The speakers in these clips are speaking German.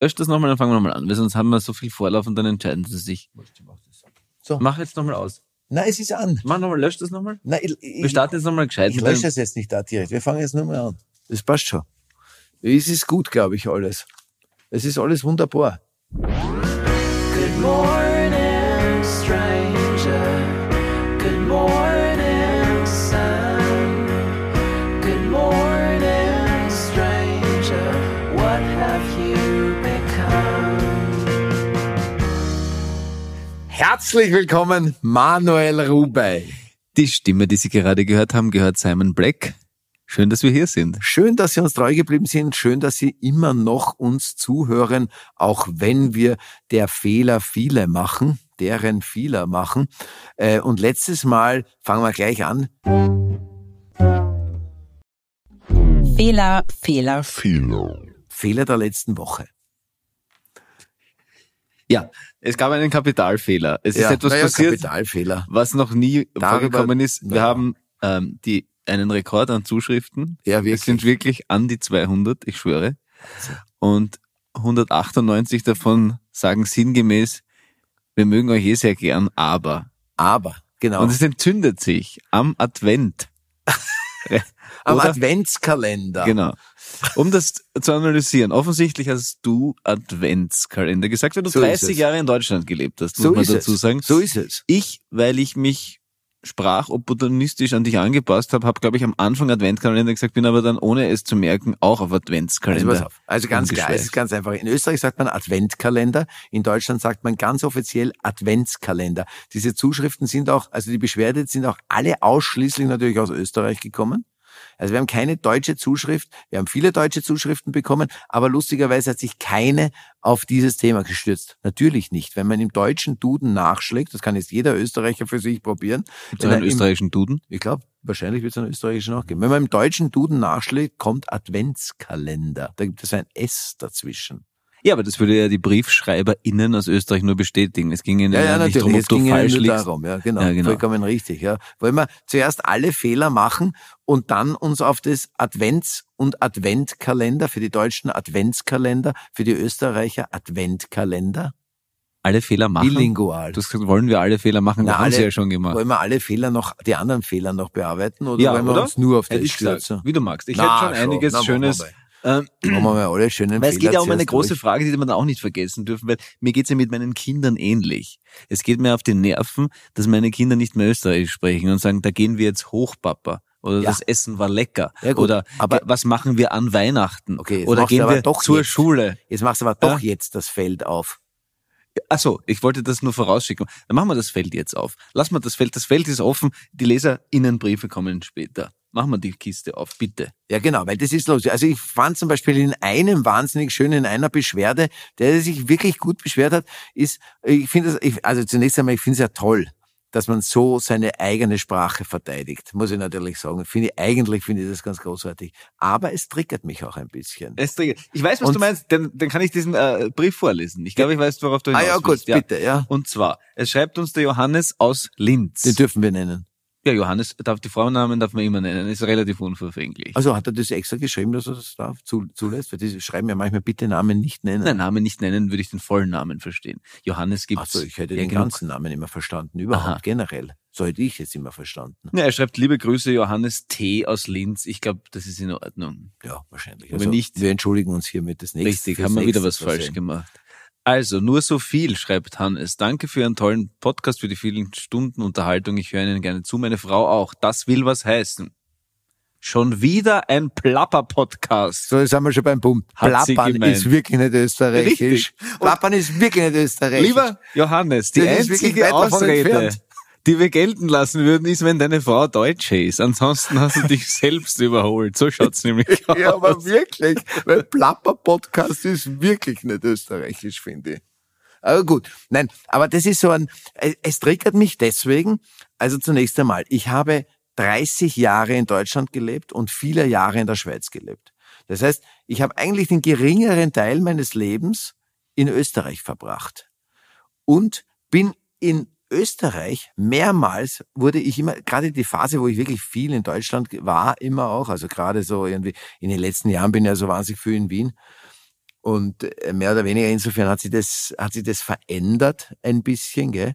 Lösch das nochmal, dann fangen wir nochmal an, weil sonst haben wir so viel Vorlauf und dann entscheiden sie sich. So. Mach jetzt nochmal aus. Nein, es ist an. Mach nochmal, lösch das nochmal. Nein, ich, Wir ich, starten jetzt nochmal gescheit. ich lösche es jetzt nicht da direkt. Wir fangen jetzt nur mal an. Das passt schon. Es ist gut, glaube ich, alles. Es ist alles wunderbar. Good morning, Herzlich willkommen, Manuel Rubey. Die Stimme, die Sie gerade gehört haben, gehört Simon Black. Schön, dass wir hier sind. Schön, dass Sie uns treu geblieben sind. Schön, dass Sie immer noch uns zuhören, auch wenn wir der Fehler viele machen, deren Fehler machen. Äh, Und letztes Mal fangen wir gleich an. Fehler, Fehler, Fehler der letzten Woche. Ja, es gab einen Kapitalfehler. Es ist etwas naja, passiert, Kapitalfehler. was noch nie Darüber- vorgekommen ist. Wir Ja. haben ähm, die, einen Rekord an Zuschriften. Ja, Es sind wirklich an die 200, ich schwöre. Und 198 davon sagen sinngemäß, wir mögen euch eh sehr gern, aber. Aber, genau. Und es entzündet sich am Advent. Am oder? Adventskalender. Genau. Um das zu analysieren, offensichtlich hast du Adventskalender gesagt, weil du So ist 30 es. Jahre in Deutschland gelebt hast, muss So man dazu es. sagen. So ist es. Ich, weil ich mich sprachopportunistisch an dich angepasst habe, habe, glaube ich, am Anfang Adventskalender gesagt, bin aber dann, ohne es zu merken, auch auf Also Adventskalender. pass auf. Also ganz klar, es ist ganz einfach. In Österreich sagt man Adventkalender, in Deutschland sagt man ganz offiziell Adventskalender. Diese Zuschriften sind auch, also die Beschwerde sind auch alle ausschließlich natürlich aus Österreich gekommen. Also wir haben keine deutsche Zuschrift, wir haben viele deutsche Zuschriften bekommen, aber lustigerweise hat sich keine auf dieses Thema gestürzt. Natürlich nicht. Wenn man im deutschen Duden nachschlägt, das kann jetzt jeder Österreicher für sich probieren. Er im- österreichischen Duden? ich glaube, wahrscheinlich wird es einen österreichischen auch geben. Wenn man im deutschen Duden nachschlägt, kommt Adventskalender. Da gibt es ein S dazwischen. Ja, aber das würde ja die BriefschreiberInnen aus Österreich nur bestätigen. Es ging ihnen ja, nicht darum, ob Es du ging ja falsch liegst. darum. Ja, genau. Ja, genau. Vollkommen richtig. Ja. Wollen wir zuerst alle Fehler machen und dann uns auf das Advents- und Adventkalender für die Deutschen Adventskalender, für die Österreicher Adventkalender, Alle Fehler machen. bilingual. Gesagt, wollen wir alle Fehler machen? Na, haben alle- sie ja schon gemacht. Wollen wir alle Fehler noch, die anderen Fehler noch bearbeiten oder Ja, wollen wir oder? uns nur auf das stürzen? Wie du magst. Ich Na, hätte schon einiges na, Schönes. mal. Ähm, Machen wir alle schönen Weil es geht ja um eine große durch. Frage, die wir dann auch nicht vergessen dürfen, weil mir geht's ja mit meinen Kindern ähnlich. Es geht mir auf die Nerven, dass meine Kinder nicht mehr Österreichisch sprechen und sagen, da gehen wir jetzt hoch, Papa. Oder Ja. das Essen war lecker. Ja, Oder aber- ge- was machen wir an Weihnachten? Okay, Oder gehen aber wir doch zur jetzt. Schule? Jetzt machst du aber doch Ja. jetzt das Feld auf. Ach so, ich wollte das nur vorausschicken. Dann machen wir das Feld jetzt auf. Lass mal das Feld. Das Feld ist offen. Die Leserinnenbriefe kommen später. Machen wir die Kiste auf, bitte. Ja, genau, weil das ist los. Also ich fand zum Beispiel in einem wahnsinnig schön, in einer Beschwerde, der sich wirklich gut beschwert hat, ist, ich finde es, ich- also zunächst einmal, ich finde es ja toll, dass man so seine eigene Sprache verteidigt, muss ich natürlich sagen. Finde ich, eigentlich finde ich das ganz großartig. Aber es triggert mich auch ein bisschen. Es triggert- Ich weiß, was Und- du meinst. Dann, dann kann ich diesen äh, Brief vorlesen. Ich glaube, ich weiß, worauf du Ah hinaus ja, gut, willst. bitte, ja. Und zwar, es schreibt uns der Johannes aus Linz. Den dürfen wir nennen. Ja, Johannes, darf, die Vornamen darf man immer nennen, ist relativ unverfänglich. Also hat er das extra geschrieben, dass er das darf, zu, zulässt? Weil die schreiben ja manchmal bitte Namen nicht nennen. Nein, Namen nicht nennen, würde ich den vollen Namen verstehen. Johannes gibt's. Also ich hätte den genug. ganzen Namen immer verstanden, überhaupt, Aha. generell. So hätte ich jetzt immer verstanden. Ja, er schreibt, liebe Grüße, Johannes T. aus Linz. Ich glaube, das ist in Ordnung. Ja, wahrscheinlich. Aber Also, nicht- wir entschuldigen uns hiermit das nächste. Richtig, haben wir wieder was falsch gemacht. Also, nur so viel, schreibt Hannes. Danke für Ihren tollen Podcast, für die vielen Stunden Unterhaltung. Ich höre Ihnen gerne zu, meine Frau auch. Das will was heißen. Schon wieder ein Plapper-Podcast. So, jetzt sind wir schon beim Punkt. Hat Plappern ist wirklich nicht österreichisch. Richtig. Und- Plappern ist wirklich nicht österreichisch. Lieber Johannes, die einzige Ausrede, entfernt. Die wir gelten lassen würden, ist, wenn deine Frau Deutsche ist. Ansonsten hast du dich selbst überholt. So schaut's nämlich aus. Ja, aber wirklich. Weil Plapper-Podcast ist wirklich nicht österreichisch, finde ich. Aber gut, nein, aber das ist so ein, es- es triggert mich deswegen, also zunächst einmal, ich habe 30 Jahre in Deutschland gelebt und viele Jahre in der Schweiz gelebt. Das heißt, ich habe eigentlich den geringeren Teil meines Lebens in Österreich verbracht und bin in Österreich mehrmals wurde ich immer, gerade die Phase, wo ich wirklich viel in Deutschland war, immer auch, also gerade so irgendwie, in den letzten Jahren bin ich ja so wahnsinnig viel in Wien, Und äh, mehr oder weniger insofern hat sich das, hat sich das verändert ein bisschen, gell?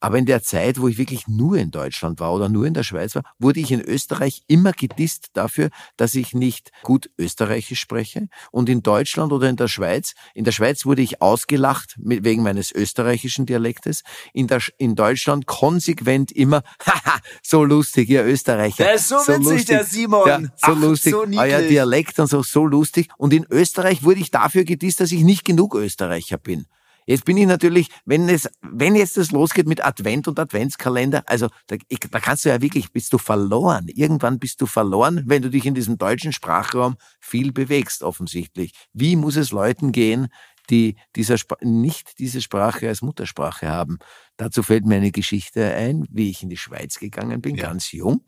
Aber in der Zeit, wo ich wirklich nur in Deutschland war oder nur in der Schweiz war, wurde ich in Österreich immer gedisst dafür, dass ich nicht gut Österreichisch spreche. Und in Deutschland oder in der Schweiz, in der Schweiz wurde ich ausgelacht wegen meines österreichischen Dialektes. In, der, in Deutschland konsequent immer, haha, so lustig, ihr Österreicher. Der ist so witzig, der Simon. Ja, so Ach, lustig. so Euer. Dialekt und so, so lustig. Und in Österreich wurde ich dafür gedisst, dass ich nicht genug Österreicher bin. Jetzt bin ich natürlich, wenn es, wenn jetzt das losgeht mit Advent und Adventskalender, also da, ich, da kannst du ja wirklich, bist du verloren. Irgendwann bist du verloren, wenn du dich in diesem deutschen Sprachraum viel bewegst, offensichtlich. Wie muss es Leuten gehen, die dieser nicht diese Sprache als Muttersprache haben? Dazu fällt mir eine Geschichte ein, wie ich in die Schweiz gegangen bin, Ja. ganz jung.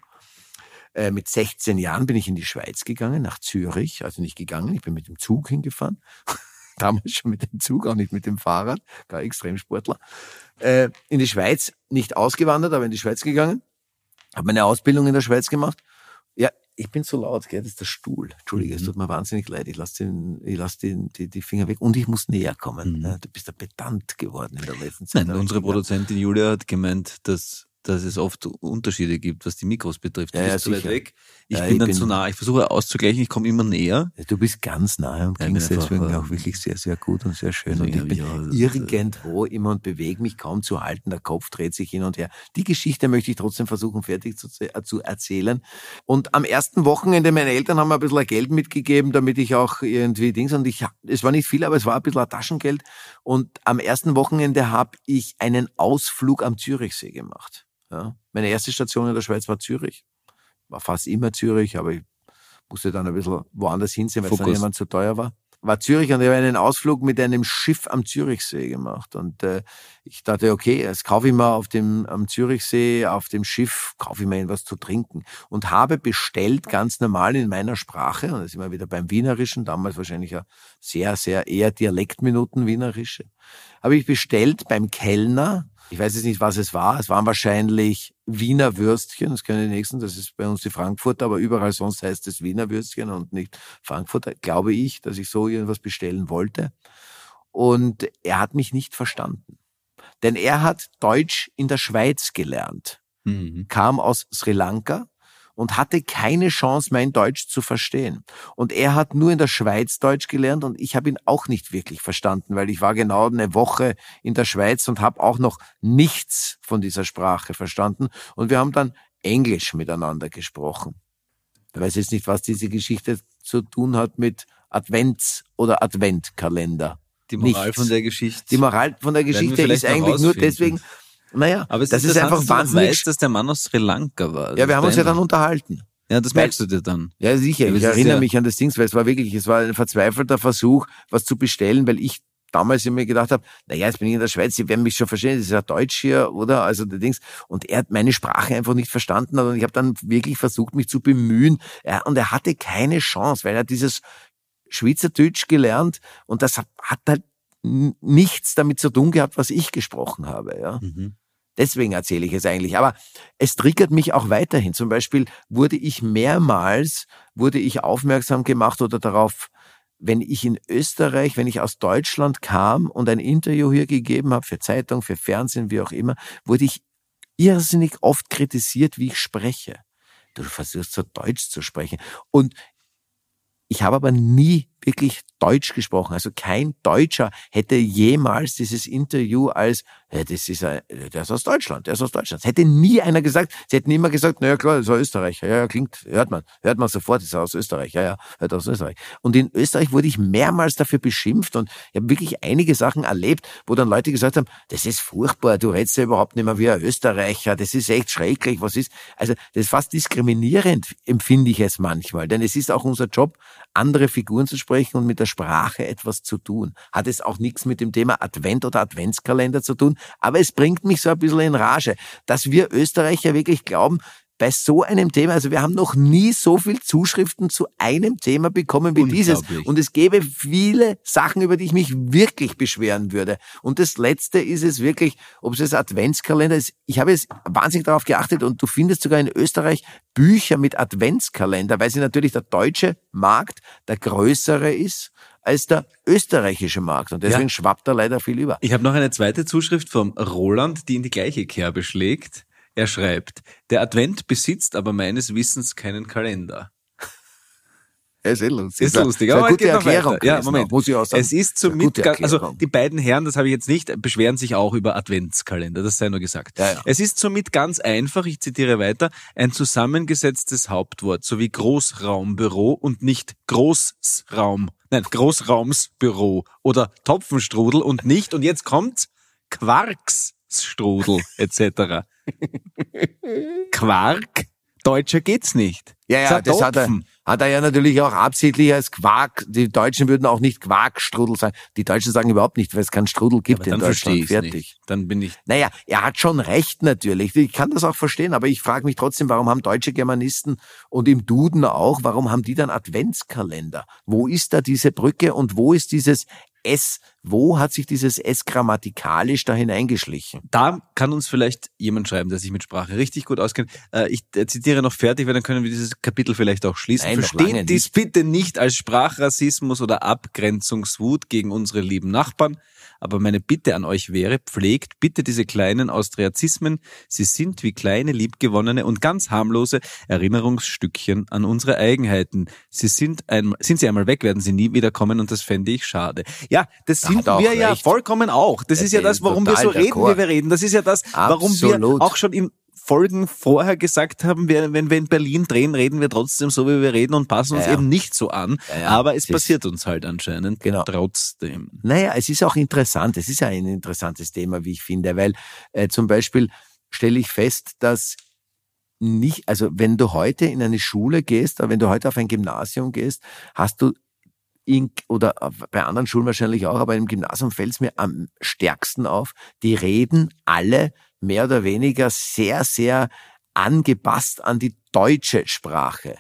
Äh, mit 16 Jahren bin ich in die Schweiz gegangen, nach Zürich, also nicht gegangen, ich bin mit dem Zug hingefahren. Damals schon mit dem Zug, auch nicht mit dem Fahrrad, gar Extremsportler. Äh, in die Schweiz, nicht ausgewandert, aber in die Schweiz gegangen. Habe meine Ausbildung in der Schweiz gemacht. Ja, ich bin so laut, gell, das ist der Stuhl. Entschuldige, Mhm. es tut mir wahnsinnig leid. Ich lasse den, ich lass den, die, die Finger weg und ich muss näher kommen. Mhm. Du bist ja pedant geworden in der letzten Zeit. Nein, unsere Produzentin Julia hat gemeint, dass, dass es oft Unterschiede gibt, was die Mikros betrifft. Du Ja, ja, bist zu weit weg. Ich Ja, bin ich dann bin- zu nah. Ich versuche auszugleichen, ich komme immer näher. Du bist ganz nahe und Ja, klingst deswegen auch wirklich sehr, sehr gut und sehr schön. Also, und ich ja, bin ja, das- irgendwo immer und bewege mich kaum zu halten. Der Kopf dreht sich hin und her. Die Geschichte möchte ich trotzdem versuchen, fertig zu, äh, zu erzählen. Und am ersten Wochenende, meine Eltern haben mir ein bisschen Geld mitgegeben, damit ich auch irgendwie Dings, und ich, es war nicht viel, aber es war ein bisschen Taschengeld. Und am ersten Wochenende habe ich einen Ausflug am Zürichsee gemacht. Ja. Meine erste Station in der Schweiz war Zürich. War fast immer Zürich, aber ich musste dann ein bisschen woanders hinsehen, weil es dann jemand zu teuer war. War Zürich und ich habe einen Ausflug mit einem Schiff am Zürichsee gemacht. Und äh, ich dachte, okay, jetzt kaufe ich mal auf dem am Zürichsee, auf dem Schiff, kaufe ich mir etwas zu trinken. Und habe bestellt, ganz normal in meiner Sprache, und da sind wir wieder beim Wienerischen, damals wahrscheinlich ja sehr, sehr eher Dialektminuten Wienerische, habe ich bestellt beim Kellner, ich weiß jetzt nicht, was es war. Es waren wahrscheinlich Wiener Würstchen. Das können die nächsten. Das ist bei uns die Frankfurter, aber überall sonst heißt es Wiener Würstchen und nicht Frankfurter. Glaube ich, dass ich so irgendwas bestellen wollte. Und er hat mich nicht verstanden. Denn er hat Deutsch in der Schweiz gelernt Mhm. kam aus Sri Lanka und hatte keine Chance, mein Deutsch zu verstehen. Und er hat nur in der Schweiz Deutsch gelernt und ich habe ihn auch nicht wirklich verstanden, weil ich war genau eine Woche in der Schweiz und habe auch noch nichts von dieser Sprache verstanden. Und wir haben dann Englisch miteinander gesprochen. Ich weiß jetzt nicht, was diese Geschichte zu tun hat mit Advents- oder Adventkalender. Die Moral Nichts. von der Geschichte. Die Moral von der Geschichte ist eigentlich nur deswegen, naja, aber es das ist, einfach wahnsinnig weißt, dass der Mann aus Sri Lanka war. ja, wir haben uns ja dann unterhalten. Ja, das merkst du dir dann. Ja, sicher. Ich erinnere ja- mich an das Ding, weil es war wirklich, es war ein verzweifelter Versuch, was zu bestellen, weil ich damals immer gedacht habe, naja, jetzt bin ich in der Schweiz, Sie werden mich schon verstehen, das ist ja Deutsch hier, oder? Also der Dings. Und er hat meine Sprache einfach nicht verstanden und ich habe dann wirklich versucht, mich zu bemühen. Ja, und er hatte keine Chance, weil er dieses Schweizerdeutsch gelernt und das hat, halt nichts damit zu tun gehabt, was ich gesprochen habe, ja. Mhm. Deswegen erzähle ich es eigentlich. Aber es triggert mich auch weiterhin. Zum Beispiel wurde ich mehrmals, wurde ich aufmerksam gemacht oder darauf, wenn ich in Österreich, wenn ich aus Deutschland kam und ein Interview hier gegeben habe, für Zeitung, für Fernsehen, wie auch immer, wurde ich irrsinnig oft kritisiert, wie ich spreche. Du versuchst so Deutsch zu sprechen. Und ich habe aber nie wirklich Deutsch gesprochen. Also kein Deutscher hätte jemals dieses Interview als, ja, das ist ein, der ist aus Deutschland, der ist aus Deutschland. Es hätte nie einer gesagt. Sie hätten immer gesagt, na ja klar, das ist ein Österreicher. Ja, ja, klingt, hört man, hört man sofort, das ist aus Österreich. Ja, ja, hört aus Österreich. Und in Österreich wurde ich mehrmals dafür beschimpft und ich habe wirklich einige Sachen erlebt, wo dann Leute gesagt haben, das ist furchtbar, du redest ja überhaupt nicht mehr wie ein Österreicher, das ist echt schrecklich, was ist. Also das ist fast diskriminierend, empfinde ich es manchmal. Denn es ist auch unser Job, andere Figuren zu sprechen und mit der Sprache etwas zu tun. Hat es auch nichts mit dem Thema Advent oder Adventskalender zu tun, aber es bringt mich so ein bisschen in Rage, dass wir Österreicher wirklich glauben, bei so einem Thema, also wir haben noch nie so viel Zuschriften zu einem Thema bekommen wie dieses. Und es gäbe viele Sachen, über die ich mich wirklich beschweren würde. Und das Letzte ist es wirklich, ob es das Adventskalender ist. Ich habe jetzt wahnsinnig darauf geachtet und du findest sogar in Österreich Bücher mit Adventskalender, weil sie natürlich der deutsche Markt der größere ist als der österreichische Markt. Und deswegen Ja. schwappt da leider viel über. Ich habe noch eine zweite Zuschrift vom Roland, die in die gleiche Kerbe schlägt. Er schreibt, der Advent besitzt aber meines Wissens keinen Kalender. Ist eh lustig. Ist lustig, ist eine aber gute Erklärung. Ja, Moment. Muss ich auch sagen. Es ist gute ga- also die beiden Herren, das habe ich jetzt nicht, beschweren sich auch über Adventskalender, das sei nur gesagt. Ja, ja. Es ist somit ganz einfach, ich zitiere weiter, ein zusammengesetztes Hauptwort sowie Großraumbüro und nicht Großraum, nein, Großraumsbüro oder Topfenstrudel und nicht, und jetzt kommt Quarksstrudel etc. Quark? Deutscher geht's nicht. Ja, ja, das hat er, hat er ja natürlich auch absichtlich als Quark. Die Deutschen würden auch nicht Quarkstrudel sagen. Die Deutschen sagen überhaupt nicht, weil es keinen Strudel gibt Aber in dann verstehe Deutschland. ich Fertig. nicht. Dann bin ich Naja, er hat schon recht natürlich. Ich kann das auch verstehen, aber ich frage mich trotzdem, warum haben deutsche Germanisten und im Duden auch, warum haben die dann Adventskalender? Wo ist da diese Brücke und wo ist dieses S? Wo hat sich dieses S grammatikalisch da hineingeschlichen? da kann uns vielleicht jemand schreiben, der sich mit Sprache richtig gut auskennt. Äh, ich äh, zitiere noch fertig, weil dann können wir dieses Kapitel vielleicht auch schließen. Nein, Versteht dies bitte nicht als Sprachrassismus oder Abgrenzungswut gegen unsere lieben Nachbarn. Aber meine Bitte an euch wäre, pflegt bitte diese kleinen Austriazismen. Sie sind wie kleine, liebgewonnene und ganz harmlose Erinnerungsstückchen an unsere Eigenheiten. Sie sind einmal, sind sie einmal weg, werden sie nie wiederkommen und das fände ich schade. Ja, das Da sind wir ja recht. vollkommen auch. Das Ja, ist ja das, warum wir so reden, wie wir reden. Das ist ja das, warum wir Absolut. auch schon in Folgen vorher gesagt haben, wir, wenn wir in Berlin drehen, reden wir trotzdem so, wie wir reden und passen uns Ja, ja. eben nicht so an. Ja. Aber es passiert uns halt anscheinend Genau. trotzdem. Naja, es ist auch interessant. Es ist ja ein interessantes Thema, wie ich finde, weil äh, zum Beispiel stelle ich fest, dass nicht, also wenn du heute in eine Schule gehst, oder wenn du heute auf ein Gymnasium gehst, hast du in, oder bei anderen Schulen wahrscheinlich auch, aber im Gymnasium fällt es mir am stärksten auf, die reden alle mehr oder weniger sehr, sehr angepasst an die deutsche Sprache.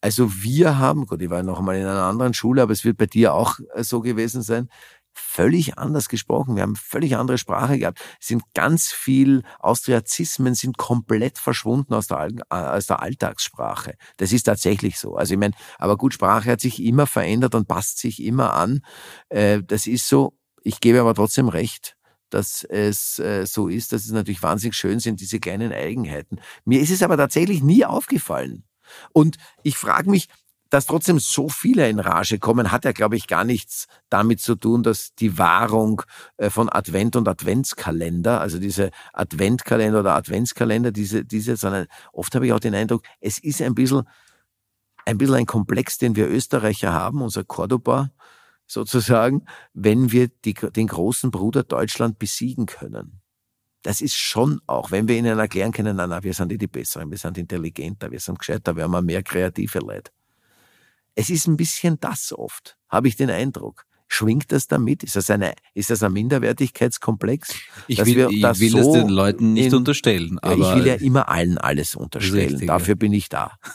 Also wir haben, gut, ich war noch einmal in einer anderen Schule, aber es wird bei dir auch äh, so gewesen sein, völlig anders gesprochen. Wir haben völlig andere Sprache gehabt. Es sind ganz viel Austriazismen sind komplett verschwunden aus der, äh, aus der Alltagssprache. Das ist tatsächlich so. Also ich meine, aber gut, Sprache hat sich immer verändert und passt sich immer an. Äh, Das ist so. Ich gebe aber trotzdem recht dass es äh, so ist, dass es natürlich wahnsinnig schön sind, diese kleinen Eigenheiten. Mir ist es aber tatsächlich nie aufgefallen. Und ich frage mich, dass trotzdem so viele in Rage kommen, hat ja, glaube ich, gar nichts damit zu tun, dass die Wahrung äh, von Advent und Adventskalender, also diese Adventkalender oder Adventskalender, diese, diese, sondern oft habe ich auch den Eindruck, es ist ein bisschen, ein bisschen ein Komplex, den wir Österreicher haben, unser Cordoba sozusagen, wenn wir die, den großen Bruder Deutschland besiegen können. Das ist schon auch, wenn wir ihnen erklären können, na, na, wir sind eh die Besseren, wir sind intelligenter, wir sind gescheiter, wir haben mehr kreative Leute. Es ist ein bisschen das oft, habe ich den Eindruck. Schwingt das damit? Ist das, eine, ist das ein Minderwertigkeitskomplex? Ich will, wir ich will so das den Leuten nicht in- unterstellen. Ja, Aber ich will ja immer allen alles unterstellen. richtig, Dafür bin ich da.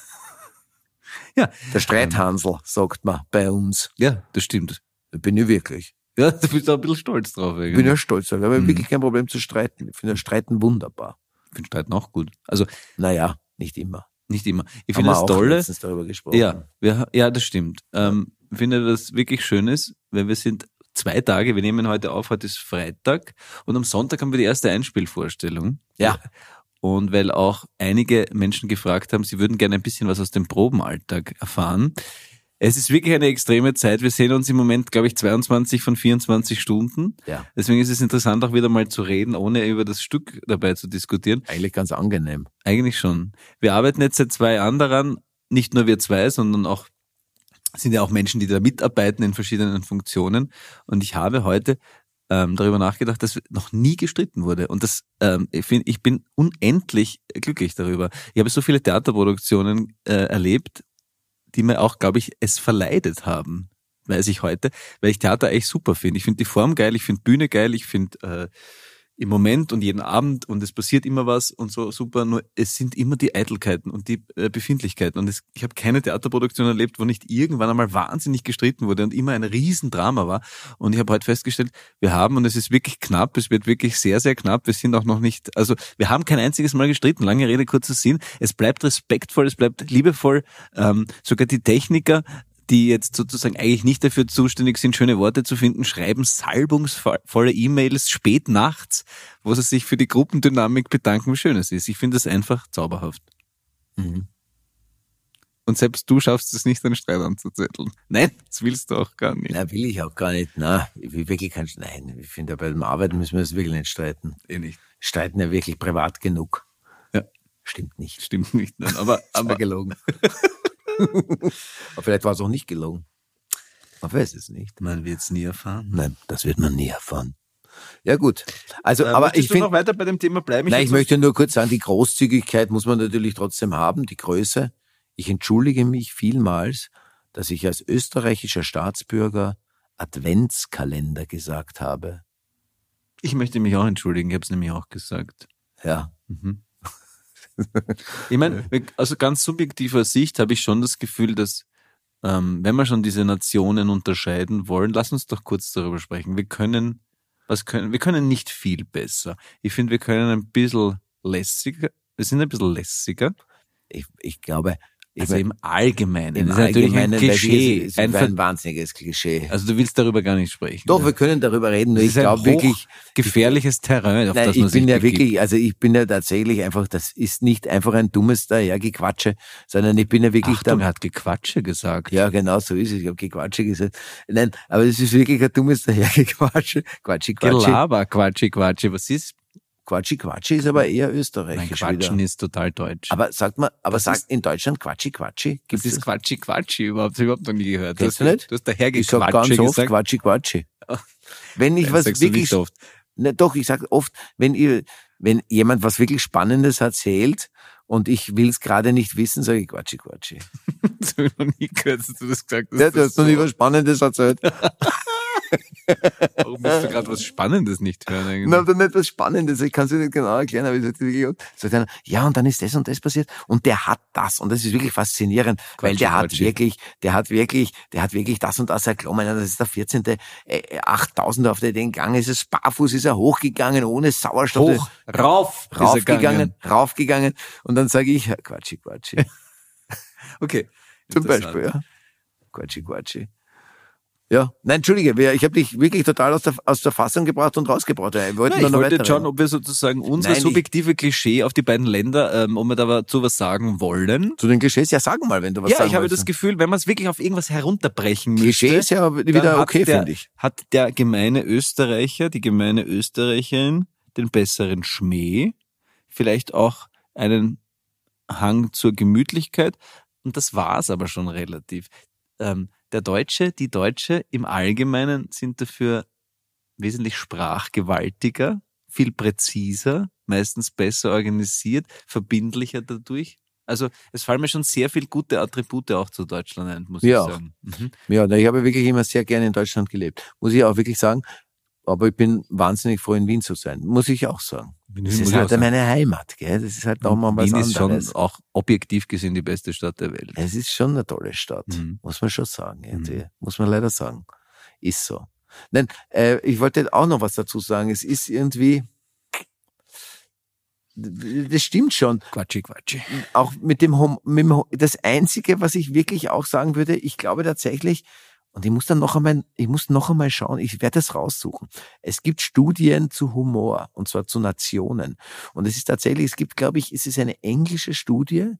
Ja. Der Streithansel, sagt man bei uns. ja, das stimmt. Bin ich wirklich. Ja, du bist auch ein bisschen stolz drauf. Ich bin ja stolz. Wir haben Mhm. wirklich kein Problem zu streiten. Ich finde Streiten wunderbar. Ich finde Streiten auch gut. Also Naja, nicht immer. nicht immer. Ich finde wir das auch Tolle. darüber gesprochen. Ja, wir, ja, das stimmt. Ähm, ich finde, das wirklich schön ist, weil wir sind zwei Tage, wir nehmen heute auf, heute ist Freitag und am Sonntag haben wir die erste Einspielvorstellung. Ja. Und weil auch einige Menschen gefragt haben, sie würden gerne ein bisschen was aus dem Probenalltag erfahren. Es ist wirklich eine extreme Zeit. Wir sehen uns im Moment, glaube ich, 22 von 24 Stunden. Ja. Deswegen ist es interessant, auch wieder mal zu reden, ohne über das Stück dabei zu diskutieren. Eigentlich ganz angenehm. Eigentlich schon. Wir arbeiten jetzt seit zwei Jahren daran, nicht nur wir zwei, sondern auch sind ja auch Menschen, die da mitarbeiten in verschiedenen Funktionen. Und ich habe heute ähm, darüber nachgedacht, dass noch nie gestritten wurde. Und das, ähm, ich, find, ich bin unendlich glücklich darüber. Ich habe so viele Theaterproduktionen äh, erlebt, die mir auch, glaube ich, es verleidet haben, weiß ich heute, weil ich Theater echt super finde. Ich finde die Form geil, ich finde Bühne geil, ich finde äh, im Moment und jeden Abend und es passiert immer was und so super, nur es sind immer die Eitelkeiten und die äh, Befindlichkeiten und es, ich habe keine Theaterproduktion erlebt, wo nicht irgendwann einmal wahnsinnig gestritten wurde und immer ein Riesendrama war und ich habe heute festgestellt, wir haben und es ist wirklich knapp, es wird wirklich sehr, sehr knapp, wir sind auch noch nicht, also wir haben kein einziges Mal gestritten, lange Rede, kurzer Sinn, es bleibt respektvoll, es bleibt liebevoll, ähm, sogar die Techniker die jetzt sozusagen eigentlich nicht dafür zuständig sind, schöne Worte zu finden, schreiben salbungsvolle E-Mails spät nachts, wo sie sich für die Gruppendynamik bedanken, wie schön es ist. Ich finde das einfach zauberhaft. Mhm. Und selbst du schaffst es nicht, einen Streit anzuzetteln. Nein, das willst du auch gar nicht. Na, will ich auch gar nicht. Na, ich will wirklich kein, nein, ich finde, bei dem Arbeiten müssen wir das wirklich nicht streiten. Eh nicht. Streiten ja wirklich privat genug. Ja. Stimmt nicht. Stimmt nicht. Nein, aber, Aber aber gelogen. Aber vielleicht war es auch nicht gelogen. Man weiß es nicht. man wird es nie erfahren. Nein, das wird man nie erfahren. Ja gut. Also, Äh, aber ich finde, noch weiter bei dem Thema bleiben? nein, hätte ich möchte nur kurz sagen, die Großzügigkeit muss man natürlich trotzdem haben, die Größe. Ich entschuldige mich vielmals, dass ich als österreichischer Staatsbürger Adventskalender gesagt habe. Ich möchte mich auch entschuldigen, ich habe es nämlich auch gesagt. Ja. Mhm. Ich meine, aus ganz subjektiver Sicht habe ich schon das Gefühl, dass ähm, wenn wir schon diese Nationen unterscheiden wollen, lass uns doch kurz darüber sprechen. Wir können, was können, wir können nicht viel besser. Ich finde, wir können ein bisschen lässiger, wir sind ein bisschen lässiger. Ich, ich glaube, Also im Allgemeinen. im das ist natürlich ein Klischee. es ist Ein ein, wahnsinniges Klischee. also du willst darüber gar nicht sprechen. Doch, wir können darüber reden, nur das ich ist ein glaube wirklich, gefährliches Terrain, auf Nein, das man ich bin sich ja begibt. wirklich, also ich bin ja tatsächlich einfach, das ist nicht einfach ein dummes Dahergequatsche, sondern ich bin ja wirklich Achtung, er der, hat Gequatsche gesagt. ja genau so ist es, ich habe Gequatsche gesagt. Nein, aber es ist wirklich ein dummes Dahergequatsche, Quatschi, Quatschi, Gelaber, Quatschi, Quatschi. Was ist? Quatschi, Quatschi ist aber eher Nein, österreichisch Quatschen wieder. ist total deutsch. Aber sagt man, aber Das sagt ist- in Deutschland Quatschi, Quatschi? das Gibt ist es? Quatschi, Quatschi überhaupt, ich überhaupt noch nie gehört. Kennst du nicht? Du hast daher Ich sag ganz oft gesagt. Quatschi, Quatschi. Wenn ich Ja, was wirklich oft. Na doch, ich sage oft, wenn ihr, wenn jemand was wirklich Spannendes erzählt und ich will es gerade nicht wissen, sage ich Quatschi, Quatschi. Das habe ich noch nie gehört, dass du das gesagt hast. Ja, du hast noch nie so- was Spannendes erzählt. Warum willst du gerade was Spannendes nicht hören eigentlich? Na, dann nicht was Spannendes, ich kann es dir nicht genau erklären, aber ich sage sagt einer, ja, und dann ist das und das passiert und der hat das und das ist wirklich faszinierend, weil Quatschi, der hat Quatschi. wirklich, der hat wirklich, der hat wirklich das und das erklommen, das ist der 14. Äh, 8000 auf der den Gang, ist es barfuß, ist er hochgegangen, ohne Sauerstoff. Hoch, rauf, raufgegangen, gegangen. raufgegangen und dann sage ich, Quatschi, Quatschi. Okay. Zum. Beispiel, ja. Quatschi, Quatschi. Ja, nein, Entschuldige, ich habe dich wirklich total aus der, aus der Fassung gebracht und rausgebracht. Wir wollten Nein, da ich noch wollte jetzt schauen, ob wir sozusagen unser Nein, ich- subjektive Klischee auf die beiden Länder, ähm, ob wir dazu was sagen wollen. Zu den Klischees, ja, sag mal, wenn du was ja, sagen ich habe das Gefühl, wenn man es wirklich auf irgendwas herunterbrechen müsste, Klischee ist ja wieder okay, finde ich. Hat der gemeine Österreicher, die gemeine Österreicherin den besseren Schmäh, vielleicht auch einen Hang zur Gemütlichkeit und das war's aber schon relativ. Ähm, der Deutsche, die Deutsche im Allgemeinen sind dafür wesentlich sprachgewaltiger, viel präziser, meistens besser organisiert, verbindlicher dadurch. Also es fallen mir schon sehr viel gute Attribute auch zu Deutschland ein, muss Ja. ich sagen. Mhm. Ja, ich habe wirklich immer sehr gerne in Deutschland gelebt. Muss ich auch wirklich sagen. Aber ich bin wahnsinnig froh, in Wien zu sein. Muss ich auch sagen. Wien Das ist halt meine Heimat, gell? Das ist halt auch mal was Wien ist schon anderes. auch objektiv gesehen die beste Stadt der Welt. Es ist schon eine tolle Stadt, Mhm. muss man schon sagen. Mhm. muss man leider sagen. Ist so. Nein, äh, ich wollte auch noch was dazu sagen. Es ist irgendwie, das stimmt schon. Quatschi, Quatschi. Auch mit dem, Hom mit dem das Einzige, was ich wirklich auch sagen würde, ich glaube tatsächlich, und ich muss dann noch einmal, ich muss noch einmal schauen, ich werde das raussuchen. Es gibt Studien zu Humor, und zwar zu Nationen. Und es ist tatsächlich, es gibt, glaube ich, es ist eine englische Studie,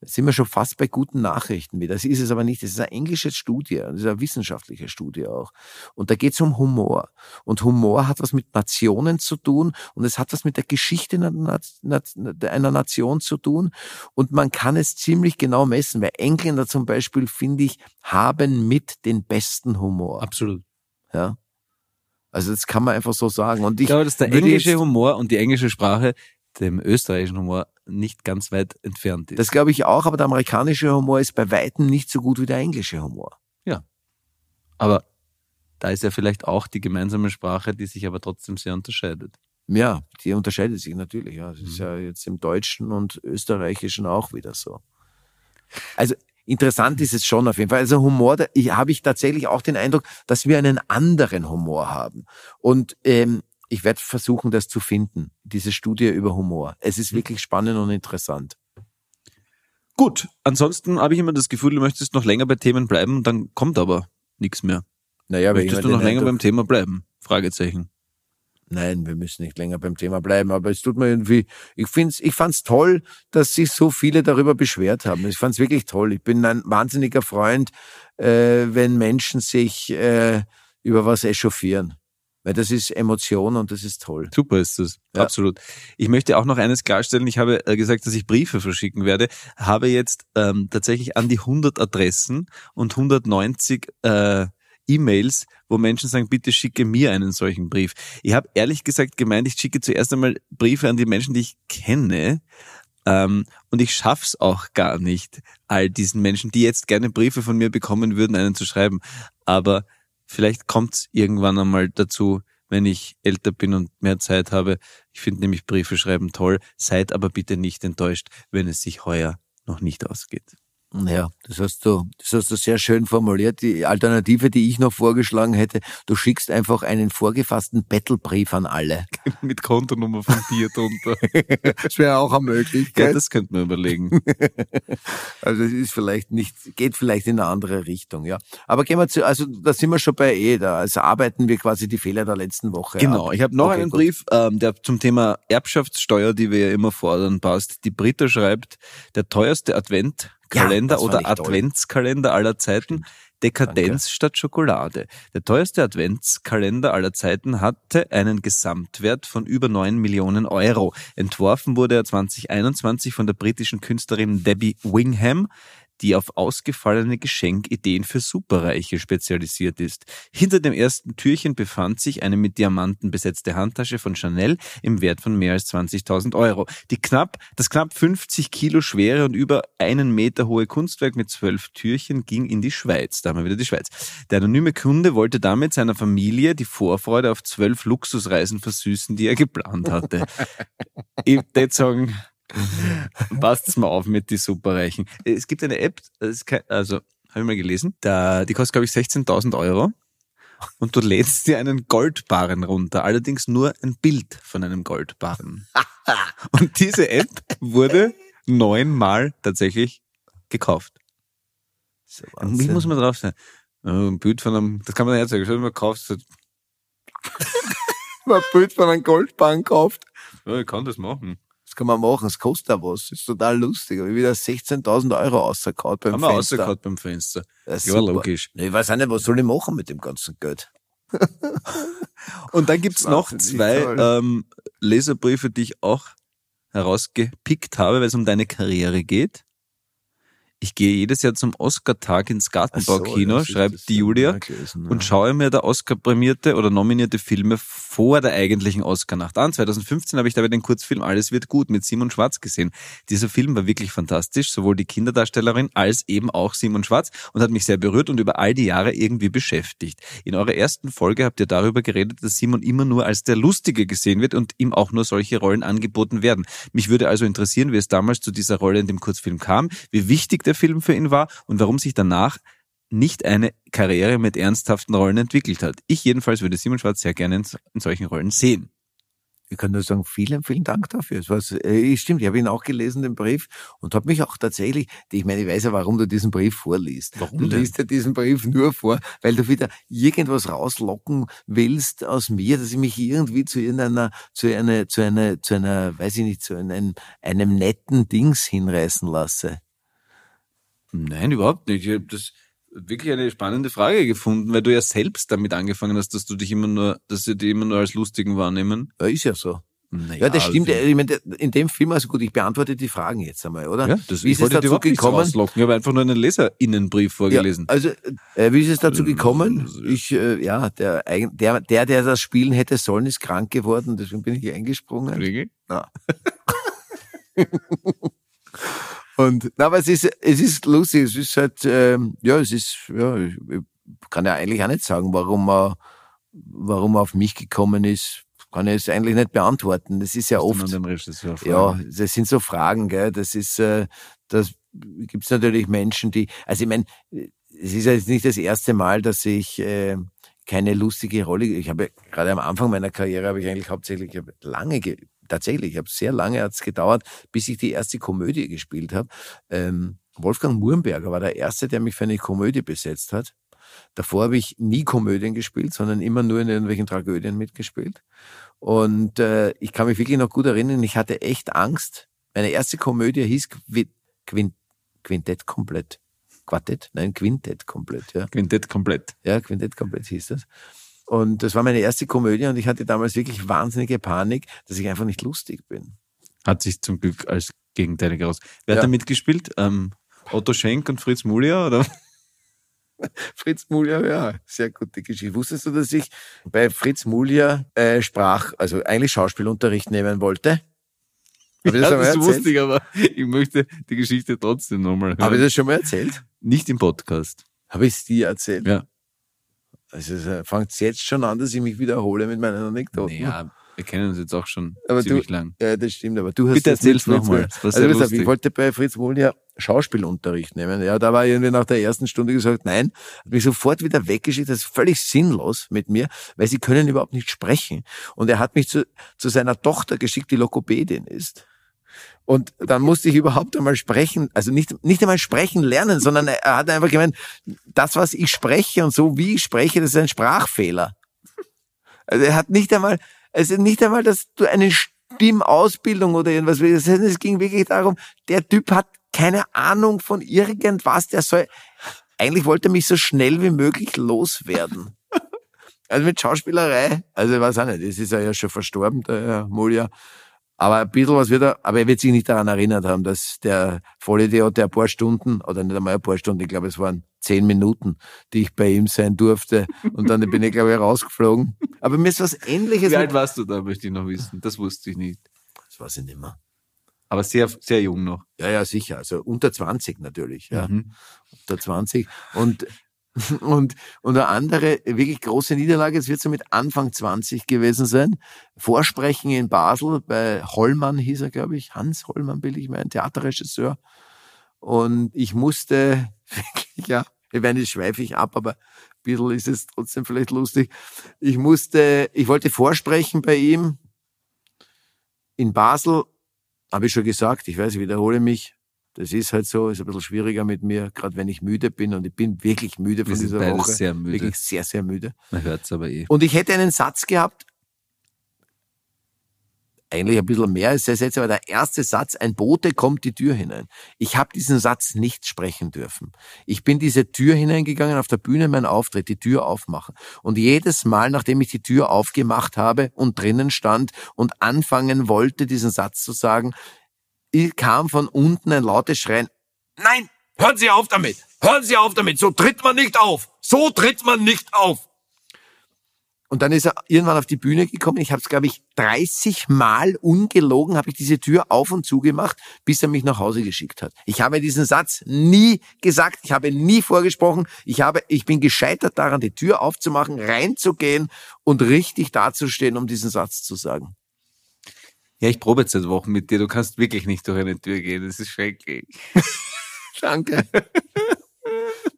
sind wir schon fast bei guten Nachrichten wieder. Das ist es aber nicht. Das ist eine englische Studie. Das ist eine wissenschaftliche Studie auch. Und da geht es um Humor. Und Humor hat was mit Nationen zu tun und es hat was mit der Geschichte einer, Na- Na- einer Nation zu tun. Und man kann es ziemlich genau messen, weil Engländer zum Beispiel, finde ich, haben mit den besten Humor. Absolut. Ja. Also das kann man einfach so sagen. Und Ich ich glaube, dass der englische Humor und die englische Sprache dem österreichischen Humor nicht ganz weit entfernt ist. Das glaube ich auch, aber der amerikanische Humor ist bei weitem nicht so gut wie der englische Humor. aber da ist ja vielleicht auch die gemeinsame Sprache, die sich aber trotzdem sehr unterscheidet. Ja, die unterscheidet sich natürlich. Ja, das Mhm. ist ja jetzt im Deutschen und Österreichischen auch wieder so. Also interessant ist es schon auf jeden Fall. Also Humor, da habe ich tatsächlich auch den Eindruck, dass wir einen anderen Humor haben. Und ähm, ich werde versuchen, das zu finden, diese Studie über Humor. Es Mhm. ist wirklich spannend und interessant. Gut, ansonsten habe ich immer das Gefühl, du möchtest noch länger bei Themen bleiben, dann kommt aber nichts mehr. Naja, Möchtest du noch länger beim Thema bleiben? Fragezeichen. Nein, wir müssen nicht länger beim Thema bleiben, aber es tut mir irgendwie, ich find's, ich fand's toll, dass sich so viele darüber beschwert haben. Ich fand's wirklich toll. Ich bin ein wahnsinniger Freund, äh, wenn Menschen sich äh, über was echauffieren. Weil das ist Emotion und das ist toll. Super ist das. Ja. Absolut. Ich möchte auch noch eines klarstellen. Ich habe äh, gesagt, dass ich Briefe verschicken werde. Habe jetzt ähm, tatsächlich an die 100 Adressen und 190 äh, E-Mails, wo Menschen sagen, bitte schicke mir einen solchen Brief. Ich habe ehrlich gesagt gemeint, ich schicke zuerst einmal Briefe an die Menschen, die ich kenne. Ähm, und ich schaff's auch gar nicht, all diesen Menschen, die jetzt gerne Briefe von mir bekommen würden, einen zu schreiben. Aber vielleicht kommt's irgendwann einmal dazu, wenn ich älter bin und mehr Zeit habe. Ich finde nämlich Briefe schreiben toll. Seid aber bitte nicht enttäuscht, wenn es sich heuer noch nicht ausgeht. Ja, das hast du, das hast du sehr schön formuliert. Die Alternative, die ich noch vorgeschlagen hätte, du schickst einfach einen vorgefassten Battlebrief an alle. Mit Kontonummer von dir drunter. Das wäre auch eine ja, Möglichkeit. das könnte man überlegen. Also es ist vielleicht nicht, geht vielleicht in eine andere Richtung, ja. Aber gehen wir zu, also da sind wir schon bei eh, da also arbeiten wir quasi die Fehler der letzten Woche. Genau, ab. ich habe noch Okay, einen gut. Brief, ähm, der zum Thema Erbschaftssteuer, die wir ja immer fordern, passt. Die Britta schreibt, der teuerste Adventkalender das fand oder ich toll. Adventskalender aller Zeiten, Dekadenz statt Schokolade. Der teuerste Adventskalender aller Zeiten hatte einen Gesamtwert von über 9 Millionen Euro. Entworfen wurde er 2021 von der britischen Künstlerin Debbie Wingham, die auf ausgefallene Geschenkideen für Superreiche spezialisiert ist. Hinter dem ersten Türchen befand sich eine mit Diamanten besetzte Handtasche von Chanel im Wert von mehr als 20.000 Euro. Die knapp, das knapp 50 Kilo schwere und über einen Meter hohe Kunstwerk mit zwölf Türchen ging in die Schweiz. Da haben wir wieder die Schweiz. Der anonyme Kunde wollte damit seiner Familie die Vorfreude auf zwölf Luxusreisen versüßen, die er geplant hatte. ich würde sagen, passt's mal auf mit die Superreichen. Es gibt eine App, kein, also habe ich mal gelesen, da, die kostet glaube ich 16.000 Euro und du lädst dir einen Goldbarren runter, allerdings nur ein Bild von einem Goldbarren. und diese App wurde neunmal tatsächlich gekauft. Wie muss man drauf sein? Ein Bild von einem, das kann man sagen, schau, man kauft, Wenn man ein Bild von einem Goldbahn kauft. ja, ich kann das machen. Kann man machen, es kostet auch was. Ist total lustig. Aber wieder 16.000 Euro rausgekaut beim Haben wir Fenster. rausgekaut beim Fenster. Das Ja, super. logisch. Ich weiß auch nicht, was soll ich machen mit dem ganzen Geld? Und dann gibt's noch zwei ähm, Leserbriefe, die ich auch herausgepickt habe, weil es um deine Karriere geht. Ich gehe jedes Jahr zum Oscar-Tag ins Gartenbaukino, schreibt die Julia, und schaue mir da Oscar-prämierte oder nominierte Filme vor der eigentlichen Oscar-Nacht an. 2015 habe ich dabei den Kurzfilm Alles wird gut mit Simon Schwarz gesehen. Dieser Film war wirklich fantastisch, sowohl die Kinderdarstellerin als eben auch Simon Schwarz und hat mich sehr berührt und über all die Jahre irgendwie beschäftigt. In eurer ersten Folge habt ihr darüber geredet, dass Simon immer nur als der Lustige gesehen wird und ihm auch nur solche Rollen angeboten werden. Mich würde also interessieren, wie es damals zu dieser Rolle in dem Kurzfilm kam, wie wichtig der Film für ihn war und warum sich danach nicht eine Karriere mit ernsthaften Rollen entwickelt hat. Ich jedenfalls würde Simon Schwarz sehr gerne in, in solchen Rollen sehen. Ich kann nur sagen, vielen, vielen Dank dafür. Es war, äh, stimmt, ich habe ihn auch gelesen, den Brief, und habe mich auch tatsächlich, ich meine, ich weiß ja, warum du diesen Brief vorliest. Warum du liest ja diesen Brief nur vor, weil du wieder irgendwas rauslocken willst aus mir, dass ich mich irgendwie zu irgendeiner, zu einer, zu einer, zu einer, weiß ich nicht, zu einem, einem netten Dings hinreißen lasse. Nein, überhaupt nicht. Ich habe das wirklich eine spannende Frage gefunden, weil du ja selbst damit angefangen hast, dass du dich immer nur, dass sie dich immer nur als Lustigen wahrnehmen. Ja, ist ja so. Naja, Ja, das stimmt. Also, Ich meine, in dem Film, also gut, ich beantworte die Fragen jetzt einmal, oder? ja, das, Wie ist es dazu gekommen? Ich habe einfach nur einen Leserinnenbrief vorgelesen. Ja, also, äh, wie ist es dazu gekommen? Ich, äh, ja, der, der, der, der das spielen hätte sollen, ist krank geworden, deswegen bin ich eingesprungen. Kriege? Na. Und, na, aber es ist, es ist lustig, es ist halt, ähm, ja, es ist, ja, ich, kann ja eigentlich auch nicht sagen, warum er, warum er auf mich gekommen ist, kann ich es eigentlich nicht beantworten. Das ist ja Oft. ja, das sind so Fragen, gell? Das ist, äh, das gibt's natürlich Menschen, die, also ich meine, es ist ja jetzt nicht das erste Mal, dass ich äh, keine lustige Rolle, ich habe gerade am Anfang meiner Karriere habe ich eigentlich hauptsächlich ich lange ge tatsächlich, ich habe sehr lange hat's gedauert, bis ich die erste Komödie gespielt habe. Ähm, Wolfgang Murnberger war der Erste, der mich für eine Komödie besetzt hat. Davor habe ich nie Komödien gespielt, sondern immer nur in irgendwelchen Tragödien mitgespielt. Und äh, ich kann mich wirklich noch gut erinnern, ich hatte echt Angst. Meine erste Komödie hieß Quint, Quint, Quintett komplett. Quartett? Nein, Quintett komplett, ja. Quintett komplett. Ja, Quintett komplett hieß das. Und das war meine erste Komödie und ich hatte damals wirklich wahnsinnige Panik, dass ich einfach nicht lustig bin. Hat sich zum Glück als Gegenteil heraus. Wer Ja. hat da mitgespielt? Ähm, Otto Schenk und Fritz Mulia, oder? Fritz Mulia, ja, sehr gute Geschichte. Wusstest du, dass ich bei Fritz Mulia äh, Sprach, also eigentlich Schauspielunterricht nehmen wollte? Hab ich das, mal das wusste ich, aber ich möchte die Geschichte trotzdem nochmal hören. Habe ich das schon mal erzählt? Nicht im Podcast. Habe ich es dir erzählt? Ja. Also es fängt jetzt schon an, dass ich mich wiederhole mit meinen Anekdoten. Naja, wir kennen uns jetzt auch schon Aber ziemlich du- lang. Ja, das stimmt, aber du hast Bitte erzähl's nochmal. Also, lustig. ich wollte bei Fritz Mulia Schauspielunterricht nehmen. Ja, da war irgendwie nach der ersten Stunde gesagt, nein, hat mich sofort wieder weggeschickt. Das ist völlig sinnlos mit mir, weil sie können überhaupt nicht sprechen. Und er hat mich zu, zu seiner Tochter geschickt, die Lokopädin ist. Und dann musste ich überhaupt einmal sprechen, also nicht, nicht einmal sprechen lernen, sondern er hat einfach gemeint, das, was ich spreche und so wie ich spreche, das ist ein Sprachfehler. Also er hat nicht einmal, also nicht einmal, dass du eine Stimmausbildung oder irgendwas willst. Es ging wirklich darum, der Typ hat keine Ahnung von irgendwas, der soll, eigentlich wollte er mich so schnell wie möglich loswerden. Also mit Schauspielerei, also ich weiß auch nicht, das ist ja schon verstorben, der Herr Mulja. Aber ein bisschen was wird er, aber er wird sich nicht daran erinnert haben, dass der Vollidiot, der ein paar Stunden, oder nicht einmal ein paar Stunden, ich glaube, es waren zehn Minuten, die ich bei ihm sein durfte. Und dann bin ich, glaube ich, rausgeflogen. Aber mir ist was Ähnliches. Wie alt warst du da, möchte ich noch wissen. Das wusste ich nicht. Das weiß ich nicht mehr. Aber sehr, sehr jung noch. Ja, ja, sicher. Also unter 20 natürlich, ja. Mhm. Unter 20. Und, und, und eine andere wirklich große Niederlage, es wird so mit Anfang 20 gewesen sein. Vorsprechen in Basel bei Hollmann hieß er, glaube ich. Hans Hollmann bilde ich mein Theaterregisseur. Und ich musste ja, ich werde nicht schweife ich ab, aber ein bisschen ist es trotzdem vielleicht lustig. Ich musste, ich wollte vorsprechen bei ihm in Basel, habe ich schon gesagt, ich weiß, ich wiederhole mich. Das ist halt so, ist ein bisschen schwieriger mit mir, gerade wenn ich müde bin und ich bin wirklich müde Wir von sind dieser Woche. sehr müde. Wirklich sehr, sehr müde. Man hört's aber eh. Und ich hätte einen Satz gehabt, eigentlich ein bisschen mehr als der Satz, aber der erste Satz, ein Bote kommt die Tür hinein. Ich habe diesen Satz nicht sprechen dürfen. Ich bin diese Tür hineingegangen, auf der Bühne mein Auftritt, die Tür aufmachen. Und jedes Mal, nachdem ich die Tür aufgemacht habe und drinnen stand und anfangen wollte, diesen Satz zu sagen, kam von unten ein lautes Schreien. Nein, hören Sie auf damit! Hören Sie auf damit! So tritt man nicht auf! So tritt man nicht auf! Und dann ist er irgendwann auf die Bühne gekommen. Ich habe es, glaube ich, 30 Mal ungelogen, habe ich diese Tür auf und zu gemacht, bis er mich nach Hause geschickt hat. Ich habe diesen Satz nie gesagt, ich habe nie vorgesprochen. Ich habe, ich bin gescheitert daran, die Tür aufzumachen, reinzugehen und richtig dazustehen, um diesen Satz zu sagen. Ja, ich probe jetzt seit Wochen mit dir. Du kannst wirklich nicht durch eine Tür gehen. Das ist schrecklich. Danke.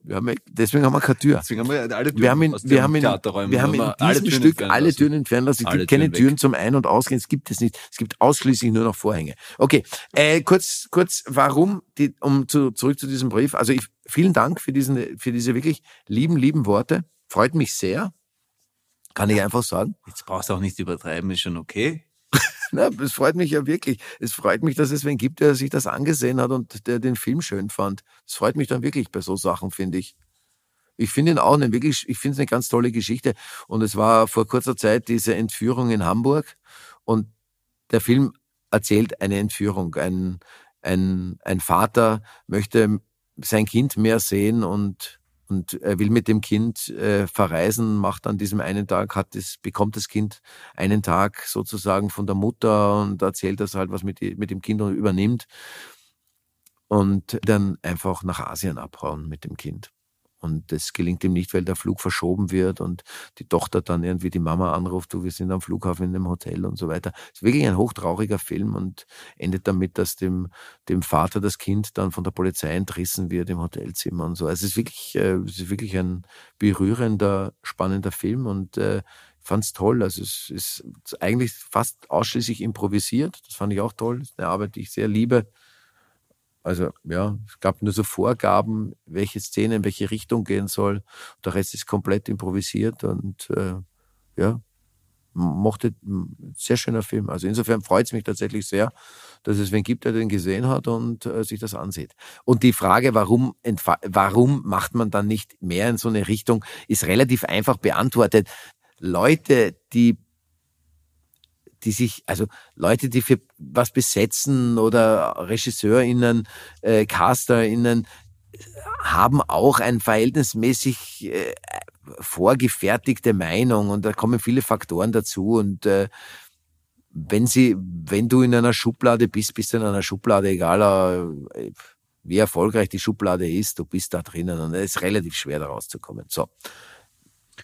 wir haben, deswegen haben wir keine Tür. Deswegen haben wir alle Türen Wir haben in, aus wir haben in, wir haben in alle diesem Türen Stück entfernen alle. Türen entfernen lassen. Es Alle gibt keine Türen. Türen zum Ein- und Ausgehen. Es gibt es nicht. Es gibt ausschließlich nur noch Vorhänge. Okay, äh, kurz, kurz, warum, die, um zu, zurück zu diesem Brief. Also ich, vielen Dank für diesen, für diese wirklich lieben, lieben Worte. Freut mich sehr. Kann ich einfach sagen. Jetzt brauchst du auch nicht übertreiben, ist schon okay. Na, es freut mich ja wirklich. Es freut mich, dass es wen gibt, der sich das angesehen hat und der den Film schön fand. Es freut mich dann wirklich bei so Sachen, finde ich. Ich finde ihn auch eine wirklich, ich finde es eine ganz tolle Geschichte. Und es war vor kurzer Zeit diese Entführung in Hamburg und der Film erzählt eine Entführung. Ein, ein, ein Vater möchte sein Kind mehr sehen und und er will mit dem Kind äh, verreisen, macht an diesem einen Tag, hat es, bekommt das Kind einen Tag sozusagen von der Mutter und erzählt das halt, was mit, mit dem Kind übernimmt. Und dann einfach nach Asien abhauen mit dem Kind. Und das gelingt ihm nicht, weil der Flug verschoben wird und die Tochter dann irgendwie die Mama anruft, du, wir sind am Flughafen in einem Hotel und so weiter. Es ist wirklich ein hochtrauriger Film und endet damit, dass dem, dem Vater das Kind dann von der Polizei entrissen wird im Hotelzimmer und so. Also es ist wirklich, äh, es ist wirklich ein berührender, spannender Film und äh, fand's toll. Also es ist eigentlich fast ausschließlich improvisiert. Das fand ich auch toll. Das ist eine Arbeit, die ich sehr liebe. Also ja, es gab nur so Vorgaben, welche Szene in welche Richtung gehen soll. Der Rest ist komplett improvisiert und äh, ja, mochte sehr schöner Film. Also insofern freut es mich tatsächlich sehr, dass es wen gibt, der den gesehen hat und äh, sich das ansieht. Und die Frage, warum, warum macht man dann nicht mehr in so eine Richtung, ist relativ einfach beantwortet. Leute, die die sich, also Leute, die für was besetzen oder RegisseurInnen, äh, CasterInnen, haben auch ein verhältnismäßig äh, vorgefertigte Meinung und da kommen viele Faktoren dazu und äh, wenn sie, wenn du in einer Schublade bist, bist du in einer Schublade, egal äh, wie erfolgreich die Schublade ist, du bist da drinnen und es ist relativ schwer da rauszukommen. So,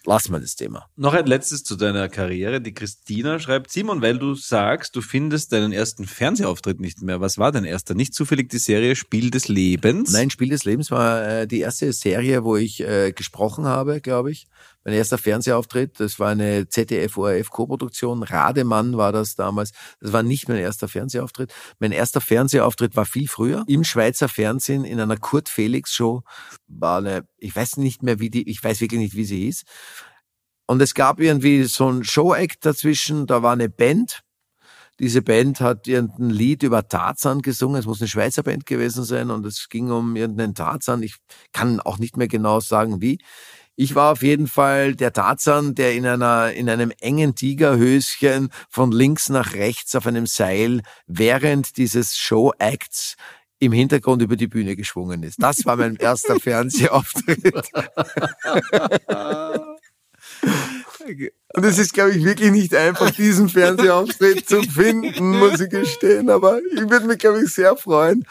lassen wir das Thema. Noch ein letztes zu deiner Karriere. Die Christina schreibt, Simon, weil du sagst, du findest deinen ersten Fernsehauftritt nicht mehr. Was war dein erster? Nicht zufällig die Serie Spiel des Lebens? Nein, Spiel des Lebens war äh, die erste Serie, wo ich äh, gesprochen habe, glaube ich. Mein erster Fernsehauftritt, das war eine ZDF-ORF-Koproduktion. Rademann war das damals. Das war nicht mein erster Fernsehauftritt. Mein erster Fernsehauftritt war viel früher. Im Schweizer Fernsehen in einer Kurt-Felix-Show war eine, ich weiß nicht mehr, wie die, ich weiß wirklich nicht, wie sie hieß. Und es gab irgendwie so ein Show-Act dazwischen, da war eine Band. Diese Band hat irgendein Lied über Tarzan gesungen. Es muss eine Schweizer Band gewesen sein und es ging um irgendeinen Tarzan. Ich kann auch nicht mehr genau sagen, wie. Ich war auf jeden Fall der Tarzan, der in einer, in einem engen Tigerhöschen von links nach rechts auf einem Seil während dieses Show-Acts im Hintergrund über die Bühne geschwungen ist. Das war mein erster Fernsehauftritt. Und es ist, glaube ich, wirklich nicht einfach, diesen Fernsehauftritt zu finden, muss ich gestehen. Aber ich würde mich, glaube ich, sehr freuen.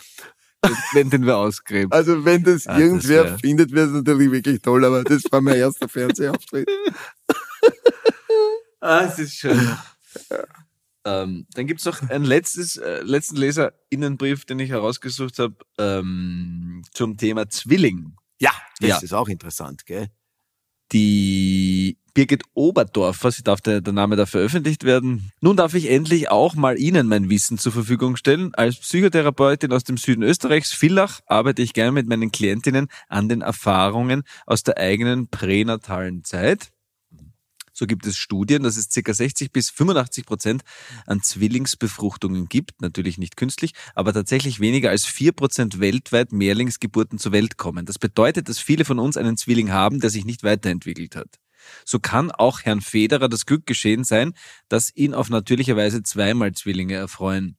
Wenn den wir ausgräben. Also wenn das Ah, das irgendwer wär- findet, wäre es natürlich wirklich toll. Aber das war mein erster Fernsehauftritt. Ah, es ist schön. ähm, dann gibt's noch ein letztes, äh, letzten Leserinnenbrief, den ich herausgesucht habe, ähm, zum Thema Zwilling. Ja, das Ja. ist auch interessant, gell? Die Birgit Oberdorfer, sie darf der, der Name da veröffentlicht werden. Nun darf ich endlich auch mal Ihnen mein Wissen zur Verfügung stellen. Als Psychotherapeutin aus dem Süden Österreichs, Villach, arbeite ich gerne mit meinen Klientinnen an den Erfahrungen aus der eigenen pränatalen Zeit. So gibt es Studien, dass es ca. 60 bis 85 Prozent an Zwillingsbefruchtungen gibt, natürlich nicht künstlich, aber tatsächlich weniger als 4 Prozent weltweit Mehrlingsgeburten zur Welt kommen. Das bedeutet, dass viele von uns einen Zwilling haben, der sich nicht weiterentwickelt hat. So kann auch Herrn Federer das Glück geschehen sein, dass ihn auf natürliche Weise zweimal Zwillinge erfreuen.